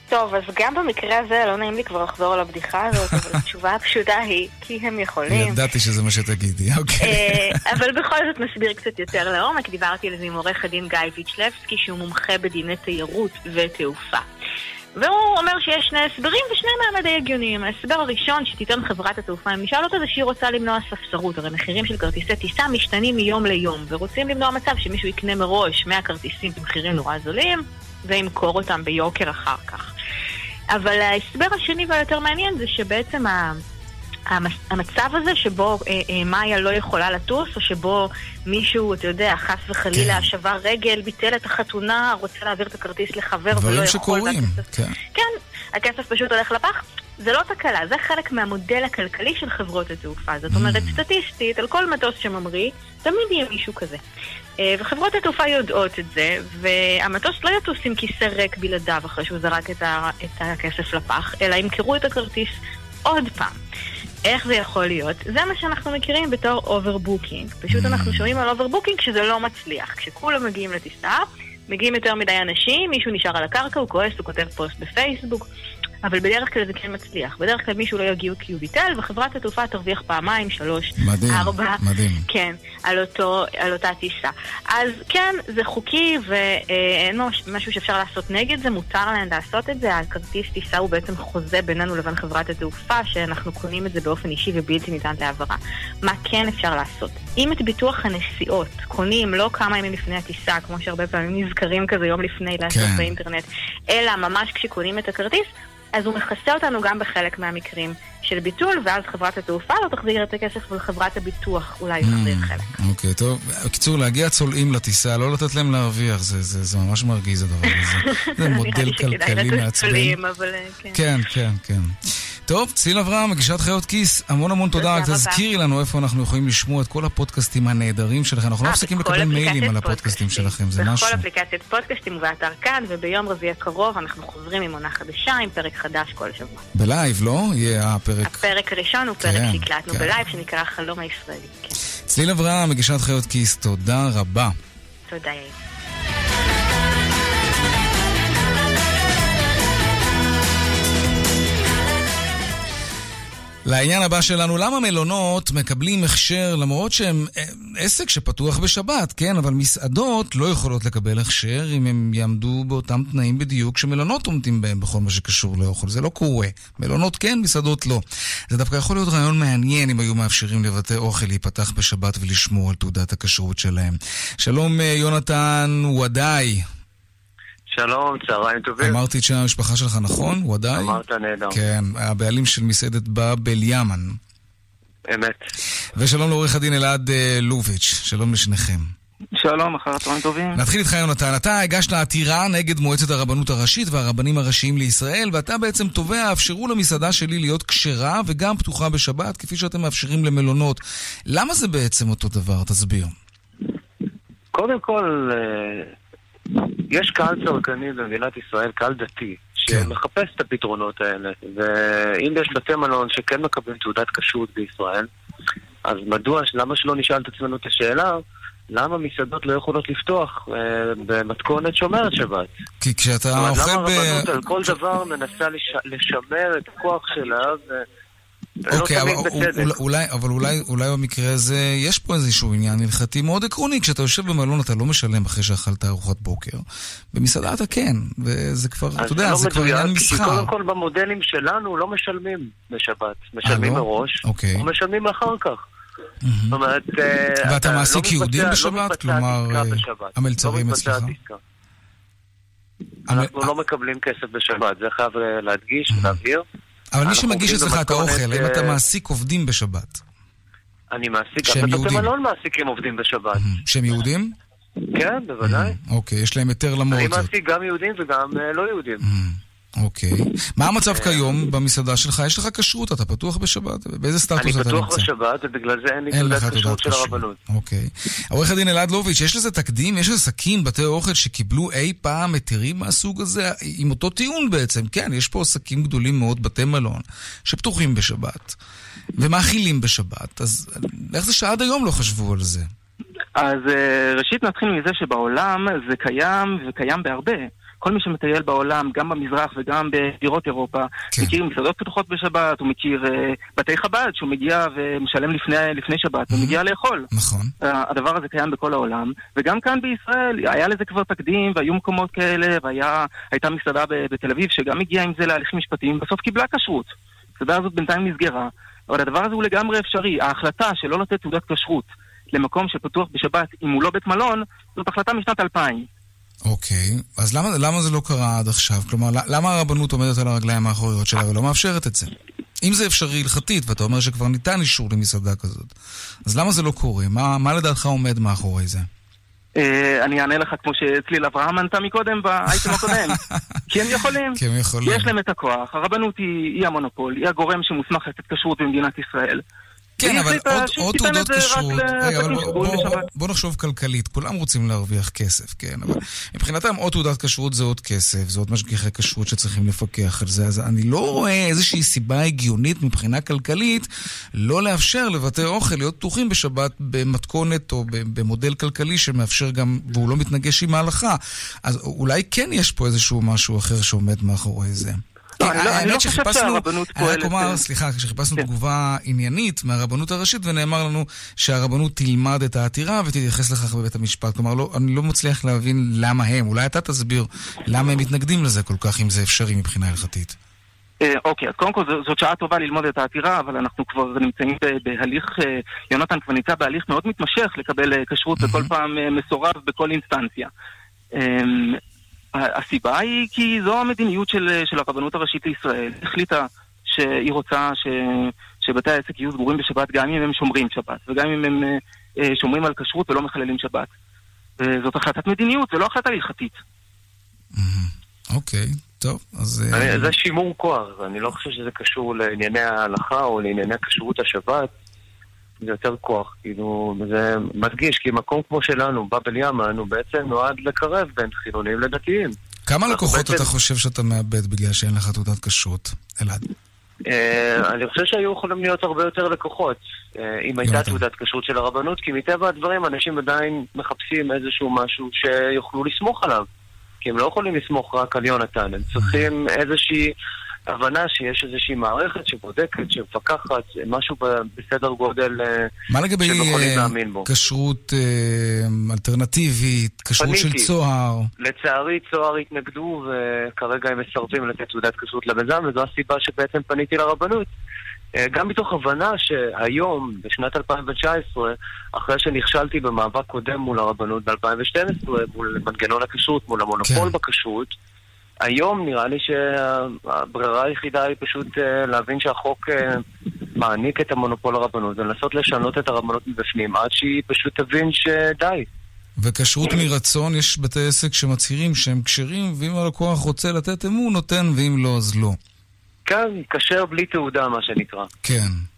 טוב, אז גם במקרה הזה לא נעים לי כבר לחזור על הבדיחה הזאת, אבל התשובה הפשוטה היא כי הם יכולים. ידעתי שזה מה שתגידי, אוקיי. אה, אבל בכל זאת נסביר קצת יותר לעומק. דיברתי על זה עם עורך הדין גיא ויצ'לבסקי, שהוא מומחה בדיני תיירות ותעופה. והוא אומר שיש שני הסברים ושניהם האמת די הגיוניים. ההסבר הראשון שתיתן חברת התעופה, אם נשאל אותה זה שהיא רוצה למנוע ספסרות. הרי מחירים של כרטיסי טיסה משתנים מיום ליום, ורוצים למנוע מצב שמישהו יקנה מראש 100 כרטיסים במחירים נורא זולים, וימכור אותם ביוקר אחר כך. אבל ההסבר השני והיותר מעניין זה שבעצם ה... המצב הזה שבו אה, אה, מאיה לא יכולה לטוס, או שבו מישהו, אתה יודע, חס וחלילה כן. שבר רגל, ביטל את החתונה, רוצה להעביר את הכרטיס לחבר ולא דברים יכול... שקורים, והכסף- כן. כן, הכסף פשוט הולך לפח. זה לא תקלה, זה חלק מהמודל הכלכלי של חברות התעופה. זאת אומרת, סטטיסטית, על כל מטוס שממריא, תמיד יהיה מישהו כזה. אה, וחברות התעופה יודעות את זה, והמטוס לא יטוס עם כיסא ריק בלעדיו אחרי שהוא זרק את, ה- את הכסף לפח, אלא ימכרו את הכרטיס עוד פעם. איך זה יכול להיות? זה מה שאנחנו מכירים בתור overbooking. פשוט אנחנו שומעים על overbooking כשזה לא מצליח. כשכולם מגיעים לטיסה, מגיעים יותר מדי אנשים, מישהו נשאר על הקרקע, הוא כועס, הוא כותב פוסט בפייסבוק. אבל בדרך כלל זה כן מצליח. בדרך כלל מישהו לא יגיעו כי הוא ביטל, וחברת התעופה תרוויח פעמיים, שלוש, מדהים, ארבע. מדהים. כן, על, אותו, על אותה טיסה. אז כן, זה חוקי ואין מש- משהו שאפשר לעשות נגד זה, מותר להם לעשות את זה. הכרטיס טיסה הוא בעצם חוזה בינינו לבין חברת התעופה, שאנחנו קונים את זה באופן אישי ובלתי ניתן להעברה. מה כן אפשר לעשות? אם את ביטוח הנסיעות קונים לא כמה ימים לפני הטיסה, כמו שהרבה פעמים נזכרים כזה יום לפני לעשות כן. באינטרנט, אלא ממש כשקונים את הכרטיס, אז הוא מכסה אותנו גם בחלק מהמקרים של ביטול, ואז חברת התעופה לא תחזיר את הכסף וחברת הביטוח אולי תחזיר חלק. אוקיי, טוב. בקיצור, להגיע צולעים לטיסה, לא לתת להם להרוויח, זה, זה, זה ממש מרגיז הדבר הזה. זה מודל כלכלי מעצבן. אה, כן. כן, כן, כן. טוב, צליל אברהם, מגישת חיות כיס, המון המון תודה. רק. תזכירי לנו איפה אנחנו יכולים לשמוע את כל הפודקאסטים הנהדרים שלכם. אנחנו לא אה, מפסיקים לקבל מיילים על הפודקאסטים שלכם, זה משהו. בכל אפליקציית פודקאסטים ובאתר כאן, וביום רביעי הקרוב אנחנו חוזרים עם עונה חדשה, עם פרק חדש כל שבוע. ב live, לא? יהיה הפרק. הפרק הראשון הוא פרק כן, שהקלטנו כן. ב live, שנקרא החלום הישראלי. כן. צליל אברהם, מגישת חיות כיס, תודה רבה. תודה, יאיר. לעניין הבא שלנו, למה מלונות מקבלים הכשר למרות שהם אה, עסק שפתוח בשבת, כן? אבל מסעדות לא יכולות לקבל הכשר אם הם יעמדו באותם תנאים בדיוק שמלונות עומדים בהם בכל מה שקשור לאוכל. זה לא קורה. מלונות כן, מסעדות לא. זה דווקא יכול להיות רעיון מעניין אם היו מאפשרים לבתי אוכל להיפתח בשבת ולשמור על תעודת הכשרות שלהם. שלום אה, יונתן ודאי. שלום, צהריים טובים. אמרתי את שם המשפחה שלך נכון? ודאי? אמרת נהדר. כן, הבעלים של מסעדת באבל ימן. אמת. ושלום לעורך הדין אלעד אה, לוביץ', שלום לשניכם. שלום, אחר הצהריים טובים. נתחיל איתך יונתן, אתה הגשת עתירה נגד מועצת הרבנות הראשית והרבנים הראשיים לישראל ואתה בעצם תובע, אפשרו למסעדה שלי להיות כשרה וגם פתוחה בשבת כפי שאתם מאפשרים למלונות. למה זה בעצם אותו דבר? תסביר. קודם כל, אה, יש קהל צרכני במדינת ישראל, קהל דתי, כן. שמחפש את הפתרונות האלה. ואם יש בתי מלון שכן מקבלים תעודת כשרות בישראל, אז מדוע, למה שלא נשאל את עצמנו את השאלה, למה מסעדות לא יכולות לפתוח אה, במתכונת שומרת שבת? כי כשאתה אוכל למה ב... הרבנות על כל דבר מנסה לש... לשמר את הכוח שלה, ו... אוקיי, לא אבל, בצדק. אולי, אבל אולי, אולי במקרה הזה יש פה איזשהו עניין הלכתי מאוד עקרוני. כשאתה יושב במלון אתה לא משלם אחרי שאכלת ארוחת בוקר. במסעדה אתה כן, וזה כבר, אתה יודע, לא זה כבר מדויק, עניין כי מסחר. קודם כל במודלים שלנו לא משלמים בשבת. משלמים לא? מראש, אוקיי. ומשלמים אחר כך. זאת אומרת, אה, ואתה אתה מעסיק לא מתבצע- יהודים לא בשבת? כלומר, אה. המלצרים לא אצלך? אנחנו לא מקבלים כסף בשבת, זה חייב אה, להדגיש ולהבהיר. אבל מי שמגיש אצלך את האוכל, האם אתה אה, מעסיק עובדים בשבת? אני מעסיק, גם בתי. מלון מעסיקים עובדים בשבת. שהם יהודים? כן, בוודאי. אוקיי, יש להם היתר אני למרות זאת. מעסיק גם יהודים וגם אה, לא יהודים. אוקיי. מה המצב כיום במסעדה שלך? יש לך כשרות, אתה פתוח בשבת? באיזה אני סטטוס אתה פתוח נמצא? בשבת, ובגלל זה אין לי תעודת כשרות של. הרבנות. אוקיי. עורך הדין אלעד לוביץ', יש לזה תקדים? יש עסקים, בתי אוכל, שקיבלו אי פעם היתרים מהסוג הזה? עם אותו טיעון בעצם, כן, יש פה עסקים גדולים מאוד, בתי מלון, שפתוחים בשבת, ומאכילים בשבת, אז איך זה שעד היום לא חשבו על זה? אז אה, ראשית נתחיל מזה שבעולם זה קיים וקיים בהרבה. כל מי שמטייל בעולם, גם במזרח וגם בבירות אירופה, כן. מכיר מסעדות פתוחות בשבת, הוא מכיר אה, בתי חב"ד שהוא מגיע ומשלם לפני, לפני שבת ומגיע לאכול. נכון. אה, הדבר הזה קיים בכל העולם, וגם כאן בישראל היה לזה כבר תקדים, והיו מקומות כאלה, והייתה מסעדה בתל אביב שגם הגיעה עם זה להליכים משפטיים, בסוף קיבלה כשרות. המסעדה הזאת בינתיים נסגרה, אבל הדבר הזה הוא לגמרי אפשרי. ההחלטה שלא לתת תעודת כשרות למקום שפתוח בשבת, אם הוא לא בית מלון, זאת החלטה משנת 2000. אוקיי, אז למה, למה זה לא קרה עד עכשיו? כלומר, למה הרבנות עומדת על הרגליים האחוריות שלה ולא מאפשרת את זה? אם זה אפשרי הלכתית, ואתה אומר שכבר ניתן אישור למסעדה כזאת, אז למה זה לא קורה? מה, מה לדעתך עומד מאחורי זה? אה, אני אענה לך כמו שצליל אברהם ענתה מקודם באייטם הקודם. כי הם יכולים. כי הם יכולים. יש להם את הכוח, הרבנות היא, היא המונופול, היא הגורם שמוסמך לתת כשרות במדינת ישראל. כן, אבל עוד, תעודות כשרות, רגע, אבל בוא, נחשוב כלכלית, כולם רוצים להרוויח כסף, כן, אבל מבחינתם עוד תעודת כשרות זה עוד כסף, זה עוד משגיחי כשרות שצריכים לפקח על זה, אז אני לא רואה איזושהי סיבה הגיונית מבחינה כלכלית לא לאפשר לבתי אוכל להיות פתוחים בשבת במתכונת או במודל כלכלי שמאפשר גם, והוא לא מתנגש עם ההלכה, אז אולי כן יש פה איזשהו משהו אחר שעומד מאחורי זה. לא, אני לא- אני לא חושב שהרבנות אני רק פועלת, אומר, אה, סליחה, כשחיפשנו כן. תגובה עניינית מהרבנות הראשית, ונאמר לנו שהרבנות תלמד את העתירה ותתייחס לכך בבית המשפט. כלומר, לא, אני לא מצליח להבין למה הם, אולי אתה תסביר למה הם מתנגדים לזה כל כך, אם זה אפשרי מבחינה הלכתית. אה, אוקיי, אז קודם כל זאת שעה טובה ללמוד את העתירה, אבל אנחנו כבר נמצאים בהליך, אה, יונתן כבר נמצא בהליך מאוד מתמשך לקבל אה, כשרות וכל פעם אה, מסורב בכל אינסטנציה. הסיבה היא כי זו המדיניות של, אה, של הרבנות הראשית לישראל. החליטה שהיא רוצה ש, שבתי העסק יהיו סגורים בשבת גם אם הם שומרים שבת, וגם אם הם אה, אה, שומרים על כשרות ולא מחללים שבת. וזאת החלטת מדיניות, זו לא החלטה הלכתית. אוקיי, טוב, אז... אה, אני- זה שימור כוח, אני לא חושב שזה קשור לענייני ההלכה או לענייני כשרות השבת, זה יותר כוח, כאילו, זה מדגיש, כי מקום כמו שלנו, באבל ימן, הוא בעצם נועד לקרב בין חילונים לדתיים. כמה לקוחות בעצם- אתה חושב שאתה מאבד בגלל שאין לך תעודת כשרות, אלעד? אה, אני חושב שהיו יכולים להיות הרבה יותר לקוחות, אה, אם הייתה תעודת כשרות של הרבנות, כי מטבע הדברים אנשים עדיין מחפשים איזשהו משהו שיוכלו לסמוך עליו. כי הם לא יכולים לסמוך רק על יונתן, הם צריכים איזושהי הבנה שיש איזושהי מערכת שבודקת, שמפקחת, משהו בסדר גודל אה, מה לגבי שהם יכולים אה, להאמין בו. כשרות אה, אלטרנטיבית, כשרות של. צוהר? לצערי צוהר התנגדו וכרגע הם מסרבים לתת תעודת כשרות למיזם וזו הסיבה שבעצם פניתי לרבנות. גם מתוך הבנה שהיום, בשנת 2019, אחרי שנכשלתי במאבק קודם מול הרבנות ב-2012, מול מנגנון הכשרות, מול המונופול כן. בכשרות, היום נראה לי שהברירה היחידה היא פשוט אה, להבין שהחוק אה, מעניק את המונופול לרבנות ולנסות לשנות את הרבנות מבפנים עד שהיא פשוט תבין שדי. וכשרות מרצון, יש בתי עסק שמצהירים שהם כשרים, ואם הלקוח רוצה לתת אמון, נותן, ואם לא, אז לא. כן, כשר בלי תעודה, מה שנקרא. כן.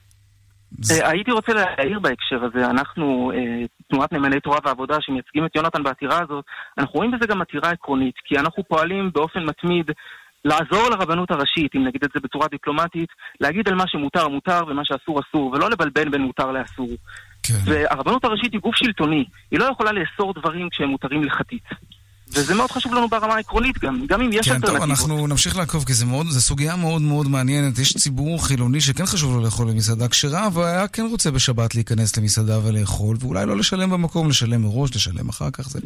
אה, הייתי רוצה להעיר בהקשר הזה, אנחנו, אה, תנועת נאמני תורה ועבודה שמייצגים את יונתן בעתירה הזאת, אנחנו רואים בזה גם עתירה עקרונית, כי אנחנו פועלים באופן מתמיד לעזור לרבנות הראשית, אם נגיד את זה בצורה דיפלומטית, להגיד על מה שמותר מותר ומה שאסור אסור, ולא לבלבן בין מותר לאסור. כן. והרבנות הראשית היא גוף שלטוני, היא לא יכולה לאסור דברים כשהם מותרים הלכתית. וזה מאוד חשוב לנו ברמה העקרונית גם, גם אם יש כן, טוב, אלטרנטיבות. אנחנו נמשיך לעקוב, כי זו מאוד- סוגיה מאוד מאוד מעניינת. יש ציבור חילוני שכן חשוב לו לאכול במסעדה כשרה, והיה כן רוצה בשבת להיכנס למסעדה ולאכול, ואולי לא לשלם במקום, לשלם מראש, לשלם אחר כך. זה...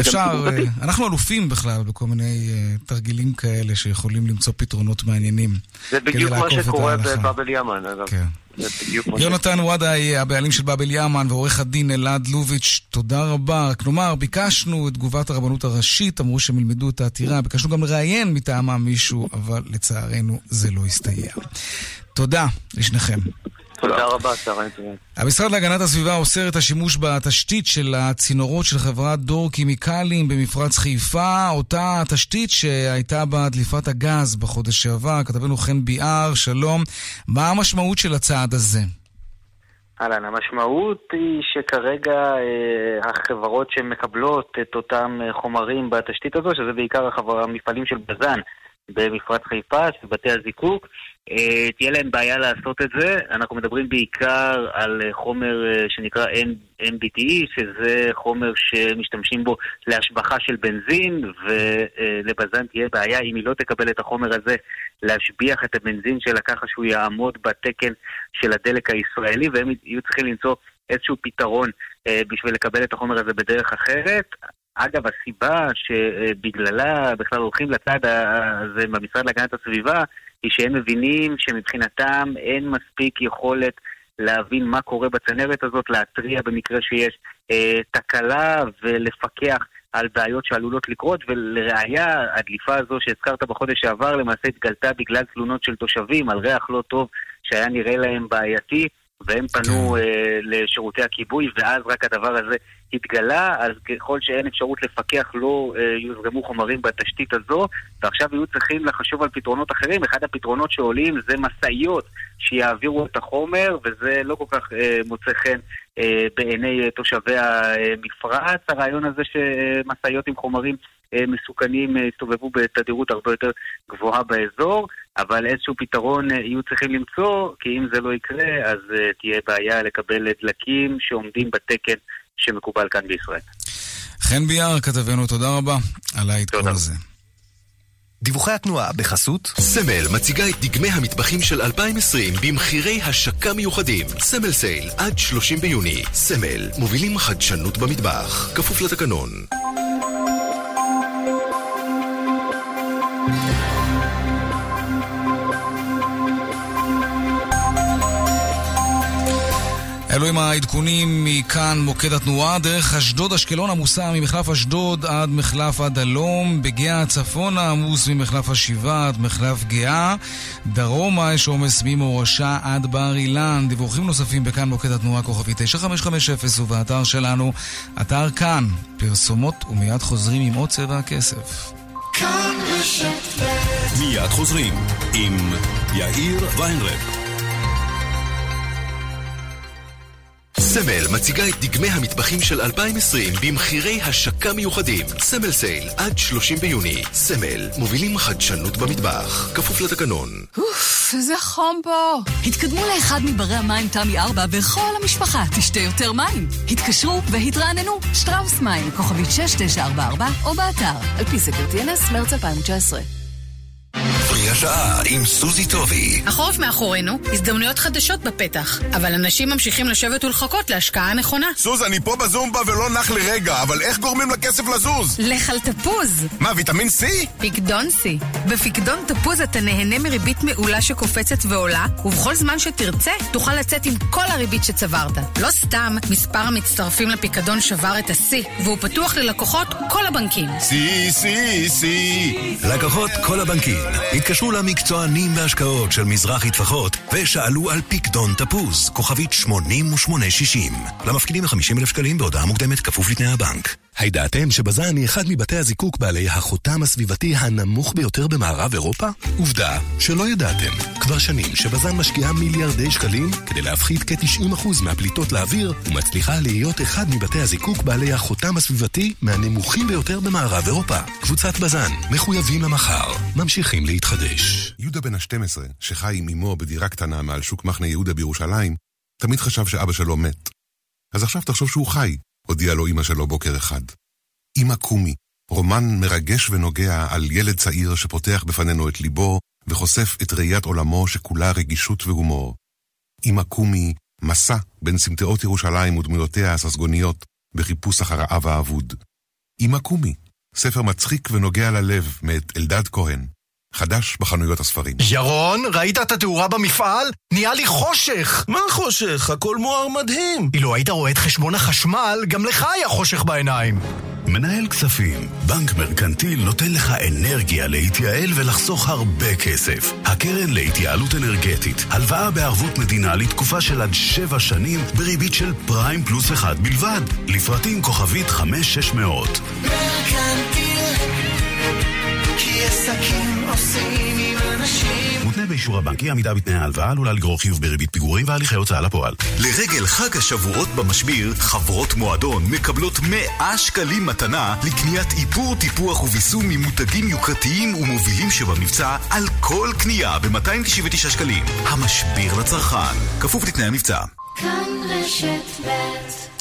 אפשר. אה, אנחנו אלופים בכלל בכל מיני אה, תרגילים כאלה שיכולים למצוא פתרונות מעניינים. זה בדיוק מה שקורה. בבאבל ימן, אגב. כן. זה בדיוק מה ש... יונתן וואדאי, הבעלים של באבל ימן, ועורך הדין אלעד לוביץ', תודה רבה. כלומר, ביקשנו את תגובת הרבנות הראשית, אמרו שהם ילמדו את העתירה, ביקשנו גם לראיין מטעמם מישהו, אבל לצערנו זה לא הסתייע. תודה לשניכם. תודה רבה, צהריים טובים. המשרד להגנת הסביבה אוסר את השימוש בתשתית של הצינורות של חברת דור כימיקלים במפרץ חיפה, אותה תשתית שהייתה בה דליפת הגז בחודש שעבר. כתבנו חן ביאר, שלום. מה המשמעות של הצעד הזה? אהלן, המשמעות היא שכרגע אה, החברות שמקבלות את אותם אה, חומרים בתשתית הזו, שזה בעיקר החבר, המפעלים של בז"ן במפרץ חיפה, של בתי הזיקוק, תהיה להם בעיה לעשות את זה. אנחנו מדברים בעיקר על אה, חומר אה, שנקרא MBTE, שזה חומר שמשתמשים בו להשבחה של בנזין, ולבז"ן תהיה בעיה אם היא לא תקבל את החומר הזה להשביח את הבנזין שלה ככה שהוא יעמוד בתקן של הדלק הישראלי, והם יהיו צריכים למצוא איזשהו פתרון אה, בשביל לקבל את החומר הזה בדרך אחרת. אגב, הסיבה שבגללה בכלל הולכים לצד הזה במשרד להגנת הסביבה, היא שהם מבינים שמבחינתם אין מספיק יכולת להבין מה קורה בצנרת הזאת, להתריע במקרה שיש אה, תקלה ולפקח על בעיות שעלולות לקרות, ולראיה, הדליפה הזו שהזכרת בחודש שעבר למעשה התגלתה בגלל תלונות של תושבים על ריח לא טוב שהיה נראה להם בעייתי, והם פנו אה, לשירותי הכיבוי, ואז רק הדבר הזה התגלה, אז ככל שאין אפשרות לפקח לא אה, יוזרמו חומרים בתשתית הזו, ועכשיו יהיו צריכים לחשוב על פתרונות אחרים. אחד הפתרונות שעולים זה משאיות שיעבירו את החומר, וזה לא כל כך אה, מוצא חן אה, בעיני אה, תושבי המפרץ, הרעיון הזה שמשאיות עם חומרים אה, מסוכנים אה, יסתובבו בתדירות הרבה יותר גבוהה באזור, אבל איזשהו פתרון אה, יהיו צריכים למצוא, כי אם זה לא יקרה, אז אה, תהיה בעיה לקבל דלקים שעומדים בתקן שמקובל כאן בישראל. חן ביאר, כתבנו, תודה רבה על העדכון הזה. דיווחי התנועה בחסות סמל מציגה את דגמי המטבחים של 2020 במחירי השקה מיוחדים. סמל סייל עד 30 ביוני. סמל, מובילים חדשנות במטבח. כפוף לתקנון. אלו עם העדכונים מכאן מוקד התנועה, דרך אשדוד אשקלון עמוסה ממחלף אשדוד עד מחלף עד הלום, בגאה צפונה עמוס ממחלף השבעה עד מחלף גאה, דרומה יש עומס ממורשה עד בר אילן. דיווחים נוספים בכאן מוקד התנועה כוכבי 9550 ובאתר שלנו, אתר כאן, פרסומות ומיד חוזרים עם עוד צבע הכסף. כאן מיד חוזרים עם יאיר ויינרב. סמל מציגה את דגמי המטבחים של 2020 במחירי השקה מיוחדים. סמל sale עד 30 ביוני. סמל, מובילים חדשנות במטבח. כפוף לתקנון. אוף, איזה חום פה. התקדמו לאחד מברי המים תמי 4 וכל המשפחה תשתה יותר מים. התקשרו והתרעננו. שטראוס מים, כוכבית 6944 או באתר. על פי סקר TNS, מרץ 2019. השעה עם סוזי טובי. החורף מאחורינו, הזדמנויות חדשות בפתח, אבל אנשים ממשיכים לשבת ולחכות להשקעה הנכונה. סוז, אני פה בזומבה ולא נח לרגע, אבל איך גורמים לכסף לזוז? לך על תפוז. מה, ויטמין C? פיקדון C. בפיקדון תפוז אתה נהנה מריבית מעולה שקופצת ועולה, ובכל זמן שתרצה, תוכל לצאת עם כל הריבית שצברת. לא סתם, מספר המצטרפים לפיקדון שבר את השיא, והוא פתוח ללקוחות כל הבנקים. C, C, C. לקוחות כל הבנקים התקשרו למקצוענים בהשקעות של מזרחי טפחות ושאלו על פיקדון תפוז, כוכבית 8860. למפקידים ה-50,000 שקלים בהודעה מוקדמת כפוף לתנאי הבנק. הידעתם שבז"ן היא אחד מבתי הזיקוק בעלי החותם הסביבתי הנמוך ביותר במערב אירופה? עובדה שלא ידעתם. כבר שנים שבז"ן משקיעה מיליארדי שקלים כדי להפחית כ-90% מהפליטות לאוויר ומצליחה להיות אחד מבתי הזיקוק בעלי החותם הסביבתי מהנמוכים ביותר במערב אירופה. קבוצת בז"ן, מחויבים למחר, ממשיכים להתחדש. יהודה בן ה-12, שחי עם אמו בדירה קטנה מעל שוק מחנה יהודה בירושלים, תמיד חשב שאבא שלו מת. אז עכשיו תחשוב שהוא חי, הודיעה לו אמא שלו בוקר אחד. אמא קומי, רומן מרגש ונוגע על ילד צעיר שפותח בפנינו את ליבו וחושף את ראיית עולמו שכולה רגישות והומור. אמא קומי, מסע בין סמטאות ירושלים ודמויותיה הססגוניות בחיפוש אחר האב האבוד. אמא קומי, ספר מצחיק ונוגע ללב מאת אלדד כהן. חדש בחנויות הספרים. ירון, ראית את התאורה במפעל? נהיה לי חושך! מה חושך? הכל מואר מדהים. אילו היית רואה את חשבון החשמל, גם לך היה חושך בעיניים. מנהל כספים, בנק מרקנטיל נותן לך אנרגיה להתייעל ולחסוך הרבה כסף. הקרן להתייעלות אנרגטית, הלוואה בערבות מדינה לתקופה של עד שבע שנים בריבית של פריים פלוס אחד בלבד. לפרטים כוכבית 5600. מרקנטיל כי עסקים מותנה באישור הבנק, אי עמידה בתנאי ההלוואה עלולה לגרור חיוב בריבית פיגורים והליכי הוצאה לפועל. לרגל חג השבועות במשביר, חברות מועדון מקבלות 100 שקלים מתנה לקניית איפור, טיפוח וביסום ממותגים יוקרתיים ומובילים שבמבצע על כל קנייה ב-299 שקלים. המשביר לצרכן, כפוף לתנאי המבצע. כאן רשת ב'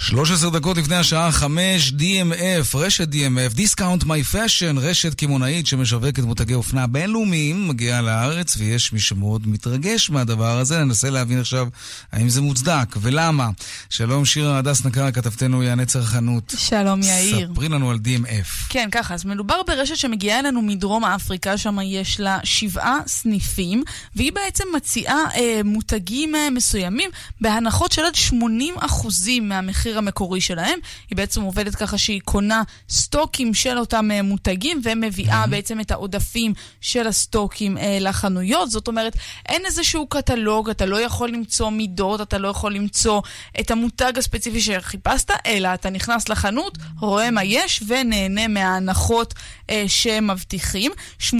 13 דקות לפני השעה 5, DMF, רשת DMF, Discount My Fashion, רשת קמעונאית שמשווקת מותגי אופנה בינלאומיים, מגיעה לארץ ויש מי שמאוד מתרגש מהדבר הזה. ננסה להבין עכשיו האם זה מוצדק ולמה. שלום שירה הדס נקר, כתבתנו יענה צרכנות. שלום יאיר. ספרי לנו על DMF. כן, ככה, אז מדובר ברשת שמגיעה אלינו מדרום אפריקה, שם יש לה שבעה סניפים, והיא בעצם מציעה אה, מותגים אה, מסוימים בהנחות של עד 80% מהמחיר המקורי שלהם. היא בעצם עובדת ככה שהיא קונה סטוקים של אותם אה, מותגים ומביאה בעצם את העודפים של הסטוקים אה, לחנויות. זאת אומרת, אין איזשהו קטלוג, אתה לא יכול למצוא מידות, אתה לא יכול למצוא את המותג הספציפי שחיפשת, אלא אתה נכנס לחנות, רואה מה יש ונהנה מההנחות אה, שמבטיחים. 80%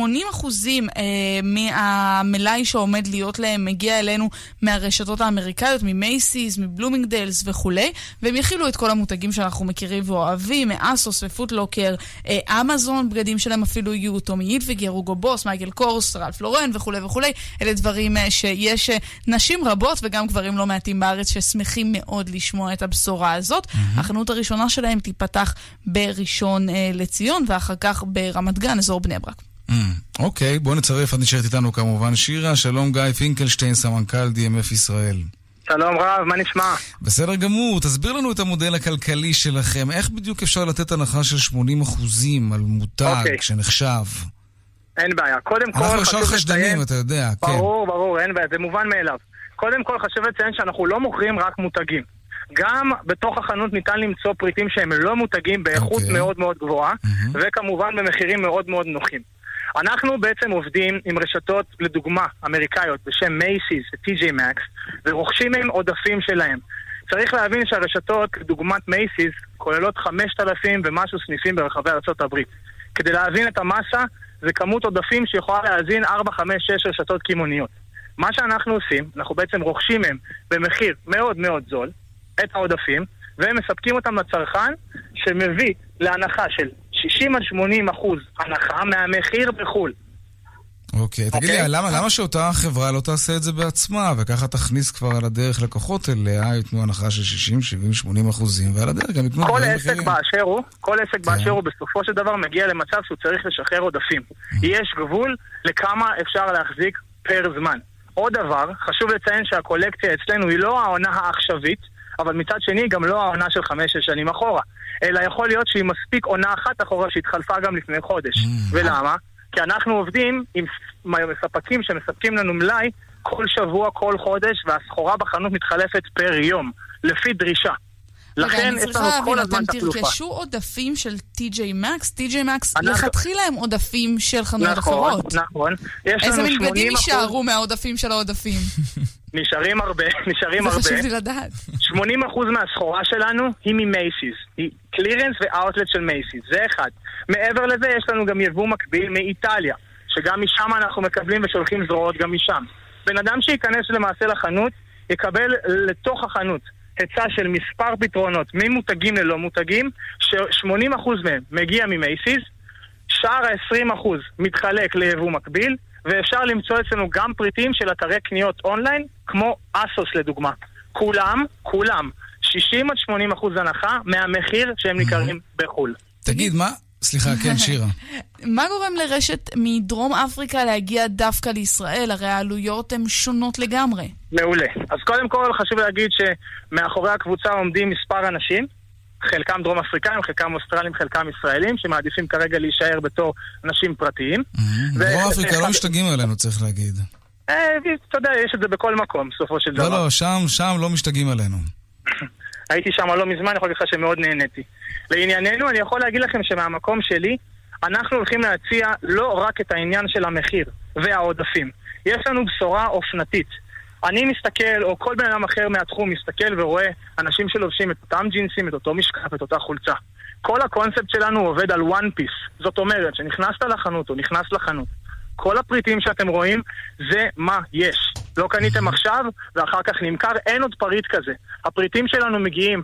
אה, מהמלאי שעומד להיות להם מגיע אלינו מהרשתות האמריקאיות, ממייסיס, מבלומינגדלס וכולי, והם יכילו את כל המותגים שאנחנו מכירים ואוהבים, מאסוס ופוטלוקר, אה, אמזון, בגדים שלהם אפילו יהיו טומי הילפיגר, אוגו בוס, מייקל קורס, רלף לורן וכולי וכולי. אלה דברים אה, שיש אה, נשים רבות וגם גברים לא מעטים בארץ ששמחים מאוד לשמוע את הבשורה הזאת. Mm-hmm. החנות הראשונה שלהם תיפתח בראשון לציון ואחר כך ברמת גן, אזור בני ברק. אוקיי, בוא נצרף, את נשארת איתנו כמובן. שירה, שלום גיא פינקלשטיין, סמנכ"ל DMF ישראל. שלום רב, מה נשמע? בסדר גמור, תסביר לנו את המודל הכלכלי שלכם. איך בדיוק אפשר לתת הנחה של 80 אחוזים על מותג אוקיי. שנחשב? אין בעיה. קודם כל אנחנו ישר חשדנים. אתה יודע, כן. ברור, ברור, אין בעיה, זה מובן מאליו. קודם כל חשוב לציין שאנחנו לא מוכרים רק מותגים. גם בתוך החנות ניתן למצוא פריטים שהם לא מותגים באיכות אוקיי. מאוד מאוד גבוהה, וכמובן במחירים מאוד מאוד נוחים. אנחנו בעצם עובדים עם רשתות, לדוגמה, אמריקאיות, בשם מייסיס ו-TJ Maxx, ורוכשים מהם עודפים שלהם. צריך להבין שהרשתות, כדוגמת מייסיס, כוללות 5,000 ומשהו סניפים ברחבי הברית. כדי להבין את המסה, זה כמות עודפים שיכולה להזין 4, 5, 6 רשתות קמעוניות. מה שאנחנו עושים, אנחנו בעצם רוכשים מהם במחיר מאוד מאוד זול, את העודפים, ומספקים אותם לצרכן, שמביא להנחה של 60 עד 80 אחוז הנחה מהמחיר בחו"ל. אוקיי, תגיד לי, למה למה שאותה חברה לא תעשה את זה בעצמה, וככה תכניס כבר על הדרך לקוחות אליה, ייתנו הנחה של 60, 70, 80 אחוזים, ועל הדרך גם ייתנו כל דברים עסק אחרים. באשר הוא, כל עסק כן. באשר הוא בסופו של דבר מגיע למצב שהוא צריך לשחרר עודפים. יש גבול לכמה אפשר להחזיק פר זמן. עוד דבר, חשוב לציין שהקולקציה אצלנו היא לא העונה העכשווית, אבל מצד שני גם לא העונה של חמש-שש שנים אחורה. אלא יכול להיות שהיא מספיק עונה אחת אחורה שהתחלפה גם לפני חודש. ולמה? כי אנחנו עובדים עם ספקים שמספקים לנו מלאי כל שבוע, כל חודש, והסחורה בחנות מתחלפת פר יום, לפי דרישה. לכן יש לנו כל הזמן אתם תחלופה. תרכשו עודפים של TJ Maxx? TJ Maxx אנחנו- לכתחילה הם עודפים של חנויות נכון, אחרות. נכון. יש איזה מין בגדים 80% יישארו מהעודפים של העודפים? נשארים הרבה, נשארים זה הרבה. חשוב לי לדעת. 80% מהסחורה שלנו היא ממייסיס. היא קלירנס ואאוטלט של מייסיס, זה אחד. מעבר לזה יש לנו גם יבוא מקביל מאיטליה, שגם משם אנחנו מקבלים ושולחים זרועות גם משם. בן אדם שייכנס למעשה לחנות, יקבל לתוך החנות היצע של מספר פתרונות ממותגים ללא מותגים, ש-80% מהם מגיע ממייסיס, שאר ה-20% מתחלק ליבוא מקביל, ואפשר למצוא אצלנו גם פריטים של אתרי קניות אונליין, כמו אסוס לדוגמה. כולם, כולם, 60 עד 80 אחוז הנחה מהמחיר שהם נקראים בחו"ל. תגיד, מה... סליחה, כן, שירה. מה גורם לרשת מדרום אפריקה להגיע דווקא לישראל? הרי העלויות הן שונות לגמרי. מעולה. אז קודם כל חשוב להגיד שמאחורי הקבוצה עומדים מספר אנשים, חלקם דרום אפריקאים, חלקם אוסטרלים, חלקם ישראלים, שמעדיפים כרגע להישאר בתור אנשים פרטיים. דרום אפריקה לא משתגעים עלינו, צריך להגיד. אה, אתה יודע, יש את זה בכל מקום, בסופו של דבר. לא, לא, שם, שם לא משתגעים עלינו. הייתי שם לא מזמן, אני יכול להגיד לך שמאוד נהניתי. לענייננו, אני יכול להגיד לכם שמהמקום שלי, אנחנו הולכים להציע לא רק את העניין של המחיר והעודפים. יש לנו בשורה אופנתית. אני מסתכל, או כל בן אדם אחר מהתחום מסתכל ורואה אנשים שלובשים את אותם ג'ינסים, את אותו משקף, את אותה חולצה. כל הקונספט שלנו עובד על one piece. זאת אומרת, שנכנסת לחנות או נכנס לחנות, כל הפריטים שאתם רואים זה מה יש. לא קניתם עכשיו ואחר כך נמכר, אין עוד פריט כזה. הפריטים שלנו מגיעים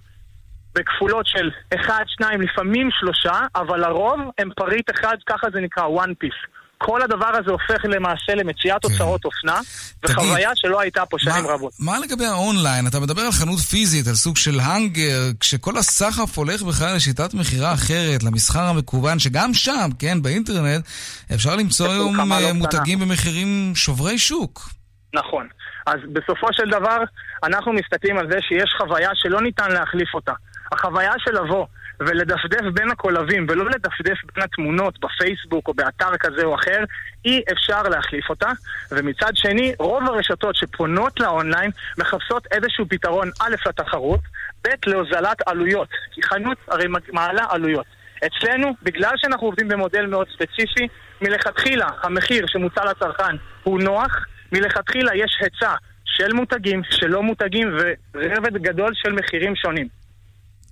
בכפולות של אחד, שניים, לפעמים שלושה, אבל לרוב הם פריט אחד, ככה זה נקרא one piece. כל הדבר הזה הופך למעשה למציאת אוצרות אופנה, וחוויה שלא הייתה פה שנים רבות. מה לגבי האונליין? אתה מדבר על חנות פיזית, על סוג של האנגר, כשכל הסחף הולך בכלל לשיטת מכירה אחרת, למסחר המקוון, שגם שם, כן, באינטרנט, אפשר למצוא היום לא אה, קטנה. מותגים במחירים שוברי שוק. נכון. אז בסופו של דבר, אנחנו מסתכלים על זה שיש חוויה שלא ניתן להחליף אותה. החוויה של לבוא ולדפדף בין הקולבים ולא לדפדף בין התמונות בפייסבוק או באתר כזה או אחר, אי אפשר להחליף אותה. ומצד שני, רוב הרשתות שפונות לאונליין מחפשות איזשהו פתרון, א', לתחרות, ב', להוזלת עלויות. כי חנות הרי מעלה עלויות. אצלנו, בגלל שאנחנו עובדים במודל מאוד ספציפי, מלכתחילה המחיר שמוצע לצרכן הוא נוח, מלכתחילה יש היצע של מותגים, של לא מותגים ורבד גדול של מחירים שונים.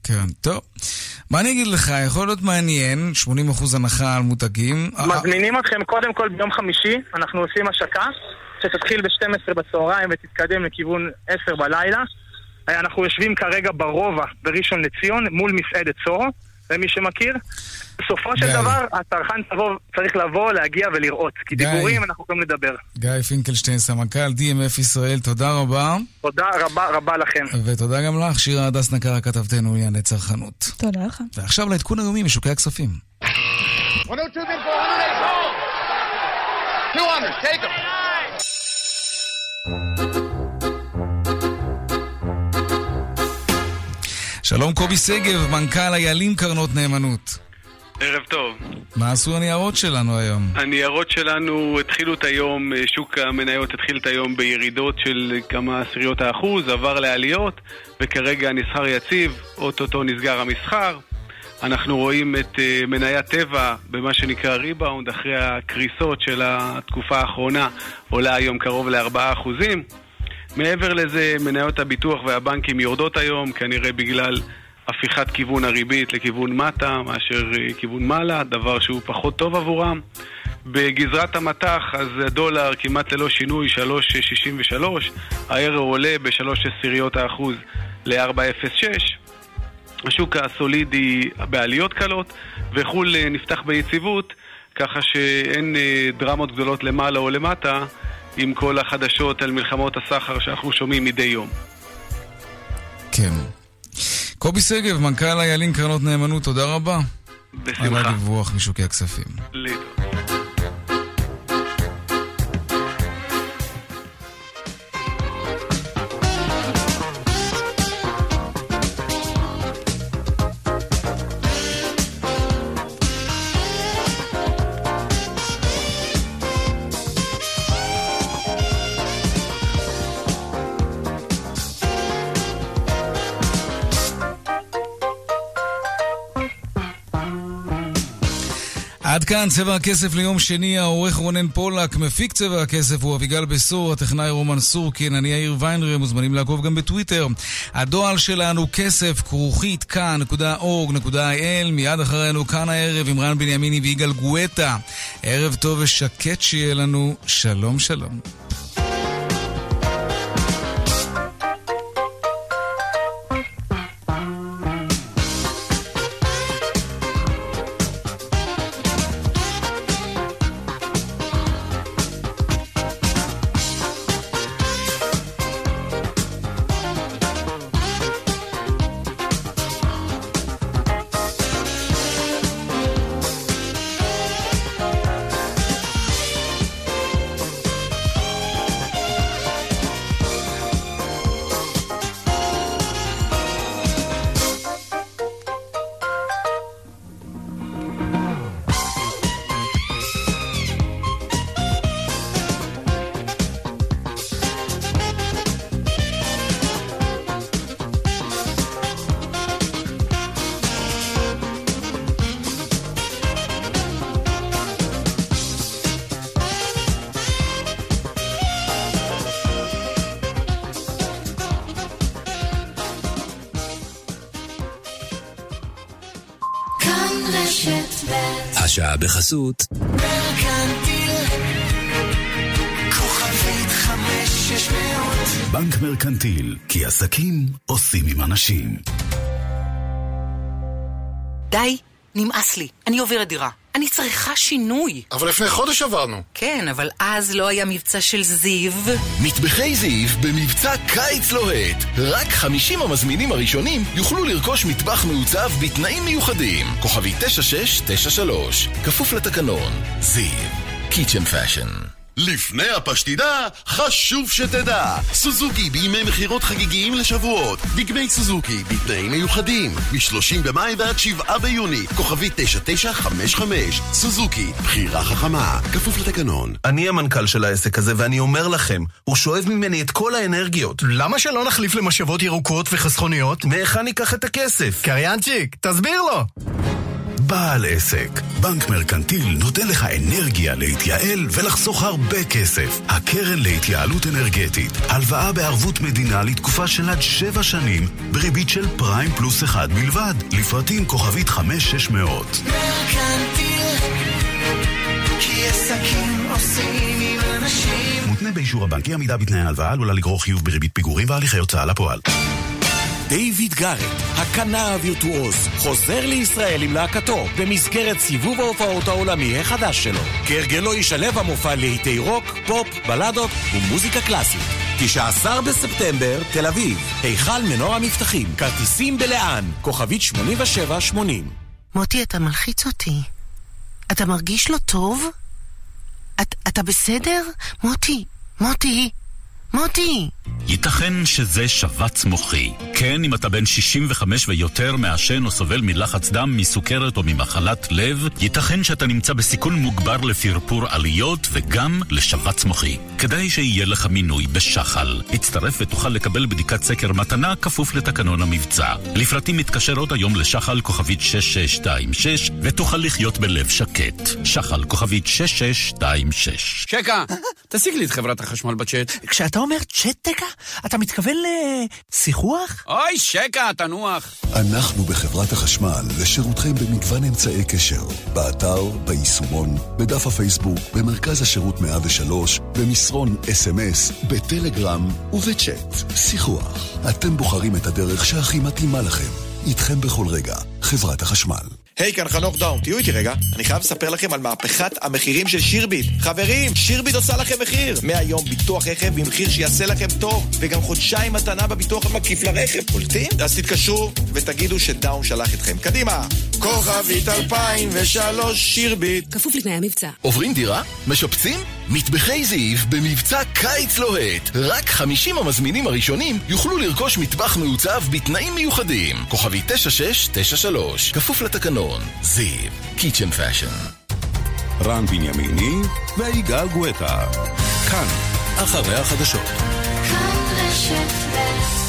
כן, טוב. מה אני אגיד לך, יכול להיות מעניין, 80% הנחה על מותגים. מזמינים אתכם קודם כל ביום חמישי, אנחנו עושים השקה שתתחיל ב-12 בצהריים ותתקדם לכיוון 10 בלילה. אה, אנחנו יושבים כרגע ברובע בראשון לציון מול מסעדת צורו, למי שמכיר. בסופו של גיא. דבר, הצרכן תבוא, צריך לבוא, להגיע ולראות. כי גיא. דיבורים אנחנו יכולים לדבר. גיא פינקלשטיין, סמנכ"ל DMF ישראל, תודה רבה. תודה רבה רבה לכם. ותודה גם לך, שירה הדס נקרה, כתבתנו לענייני צרכנות. תודה לך. ועכשיו לעדכון היומי משוקי הכספים. 200, take them. שלום קובי שגב, מנכ"ל איילים קרנות נאמנות. ערב טוב. מה עשו הניירות שלנו היום? הניירות שלנו התחילו את היום, אה, שוק המניות התחיל את היום בירידות של כמה עשיריות האחוז, עבר לעליות, וכרגע הנסחר יציב, אוטוטו נסגר המסחר. אנחנו רואים את אה, מניית טבע במה שנקרא ריבאונד, אחרי הקריסות של התקופה האחרונה, עולה היום קרוב ל-4%. מעבר לזה, מניות הביטוח והבנקים יורדות היום, כנראה בגלל הפיכת כיוון הריבית לכיוון מטה מאשר אה, כיוון מעלה, דבר שהוא פחות טוב עבורם. בגזרת המטח, אז הדולר כמעט ללא שינוי, 3.63, האירו עולה ב-3 עשיריות האחוז ל-4.06. השוק הסולידי בעליות קלות, וחו"ל אה, נפתח ביציבות, ככה שאין אה, דרמות גדולות למעלה או למטה עם כל החדשות על מלחמות הסחר שאנחנו שומעים מדי יום. כן. קובי שגב, מנכ"ל איילים קרנות נאמנות, תודה רבה. בשמחה. על הדיווח משוקי הכספים. להתראות. כאן צבע הכסף ליום שני, העורך רונן פולק, מפיק צבע הכסף הוא אביגל בשור, הטכנאי רומן סורקין, אני יאיר ויינרי, מוזמנים לעקוב גם בטוויטר. הדואל שלנו כסף כרוכית כאן.org.il, מיד אחרינו כאן הערב עם רן בנימיני ויגאל גואטה. ערב טוב ושקט שיהיה לנו, שלום שלום. השעה בחסות מרקנטיל כוכבית בנק מרקנטיל, כי עסקים עושים עם אנשים. די, נמאס לי. אני עוברת דירה. אני צריכה שינוי. אבל לפני חודש עברנו. כן, אבל אז לא היה מבצע של זיו. מטבחי זיו במבצע קיץ לוהט. רק 50 המזמינים הראשונים יוכלו לרכוש מטבח מעוצב בתנאים מיוחדים. כוכבי 9693, כפוף לתקנון. זיו, קיצ'ן פאשן. לפני הפשטידה, חשוב שתדע, סוזוקי בימי מכירות חגיגיים לשבועות, דגמי סוזוקי בתנאים מיוחדים, מ-30 במאי ועד 7 ביוני, כוכבי 9955, סוזוקי, בחירה חכמה, כפוף לתקנון. אני המנכ"ל של העסק הזה, ואני אומר לכם, הוא שואב ממני את כל האנרגיות. למה שלא נחליף למשאבות ירוקות וחסכוניות? מהיכן ניקח את הכסף? קריינצ'יק, תסביר לו! בעל עסק, בנק מרקנטיל נותן לך אנרגיה להתייעל ולחסוך הרבה כסף. הקרן להתייעלות אנרגטית, הלוואה בערבות מדינה לתקופה של עד שבע שנים, בריבית של פריים פלוס אחד בלבד, לפרטים כוכבית 5600. מרקנטיל כי עסקים עושים עם אנשים מותנה באישור הבנק, אי עמידה בתנאי ההלוואה עלולה לגרור חיוב בריבית פיגורים והליכי הוצאה לפועל. דיוויד גארט, הקנה הווירטואוז, חוזר לישראל עם להקתו במסגרת סיבוב ההופעות העולמי החדש שלו. כהרגלו ישלב המופע להיטי רוק, פופ, בלדות ומוזיקה קלאסית. 19 בספטמבר, תל אביב, היכל מנור המבטחים, כרטיסים בלאן, כוכבית 8780. מוטי, אתה מלחיץ אותי. אתה מרגיש לא טוב? את, אתה בסדר? מוטי, מוטי, מוטי. ייתכן שזה שבץ מוחי. כן, אם אתה בן 65 ויותר מעשן או סובל מלחץ דם, מסוכרת או ממחלת לב, ייתכן שאתה נמצא בסיכון מוגבר לפרפור עליות וגם לשבץ מוחי. כדאי שיהיה לך מינוי בשחל. הצטרף ותוכל לקבל בדיקת סקר מתנה כפוף לתקנון המבצע. לפרטים מתקשר עוד היום לשחל כוכבית 6626 ותוכל לחיות בלב שקט. שחל כוכבית 6626 שקה, תשיג לי את חברת החשמל בצ'אט. כשאתה אומר צ'טקה, אתה מתכוון לשיחוח? אוי, שקה, תנוח. אנחנו בחברת החשמל לשירותכם במגוון אמצעי קשר, באתר, ביישומון, בדף הפייסבוק, במרכז השירות 103, במסרון אס.אם.אס, בטלגרם ובצ'אט. שיחוח. אתם בוחרים את הדרך שהכי מתאימה לכם. איתכם בכל רגע, חברת החשמל. היי, כאן חנוך דאום, תהיו איתי רגע. אני חייב לספר לכם על מהפכת המחירים של שירביט. חברים, שירביט עושה לכם מחיר. מהיום ביטוח רכב במחיר שיעשה לכם טוב, וגם חודשיים מתנה בביטוח המקיף לרכב. קולטים? אז תתקשרו ותגידו שדאום שלח אתכם. קדימה! כוכבית 2003 שירביט. כפוף לתנאי המבצע. עוברים דירה? משפצים? מטבחי זיו במבצע קיץ לוהט. רק 50 המזמינים הראשונים יוכלו לרכוש מטבח מעוצב בתנאים מיוחדים. כוכבי 9693, כפוף לתקנון. זיו, קיצ'ן פאשן. רן בנימיני ויגאל גואטה. כאן, אחרי החדשות. כאן רשת ב'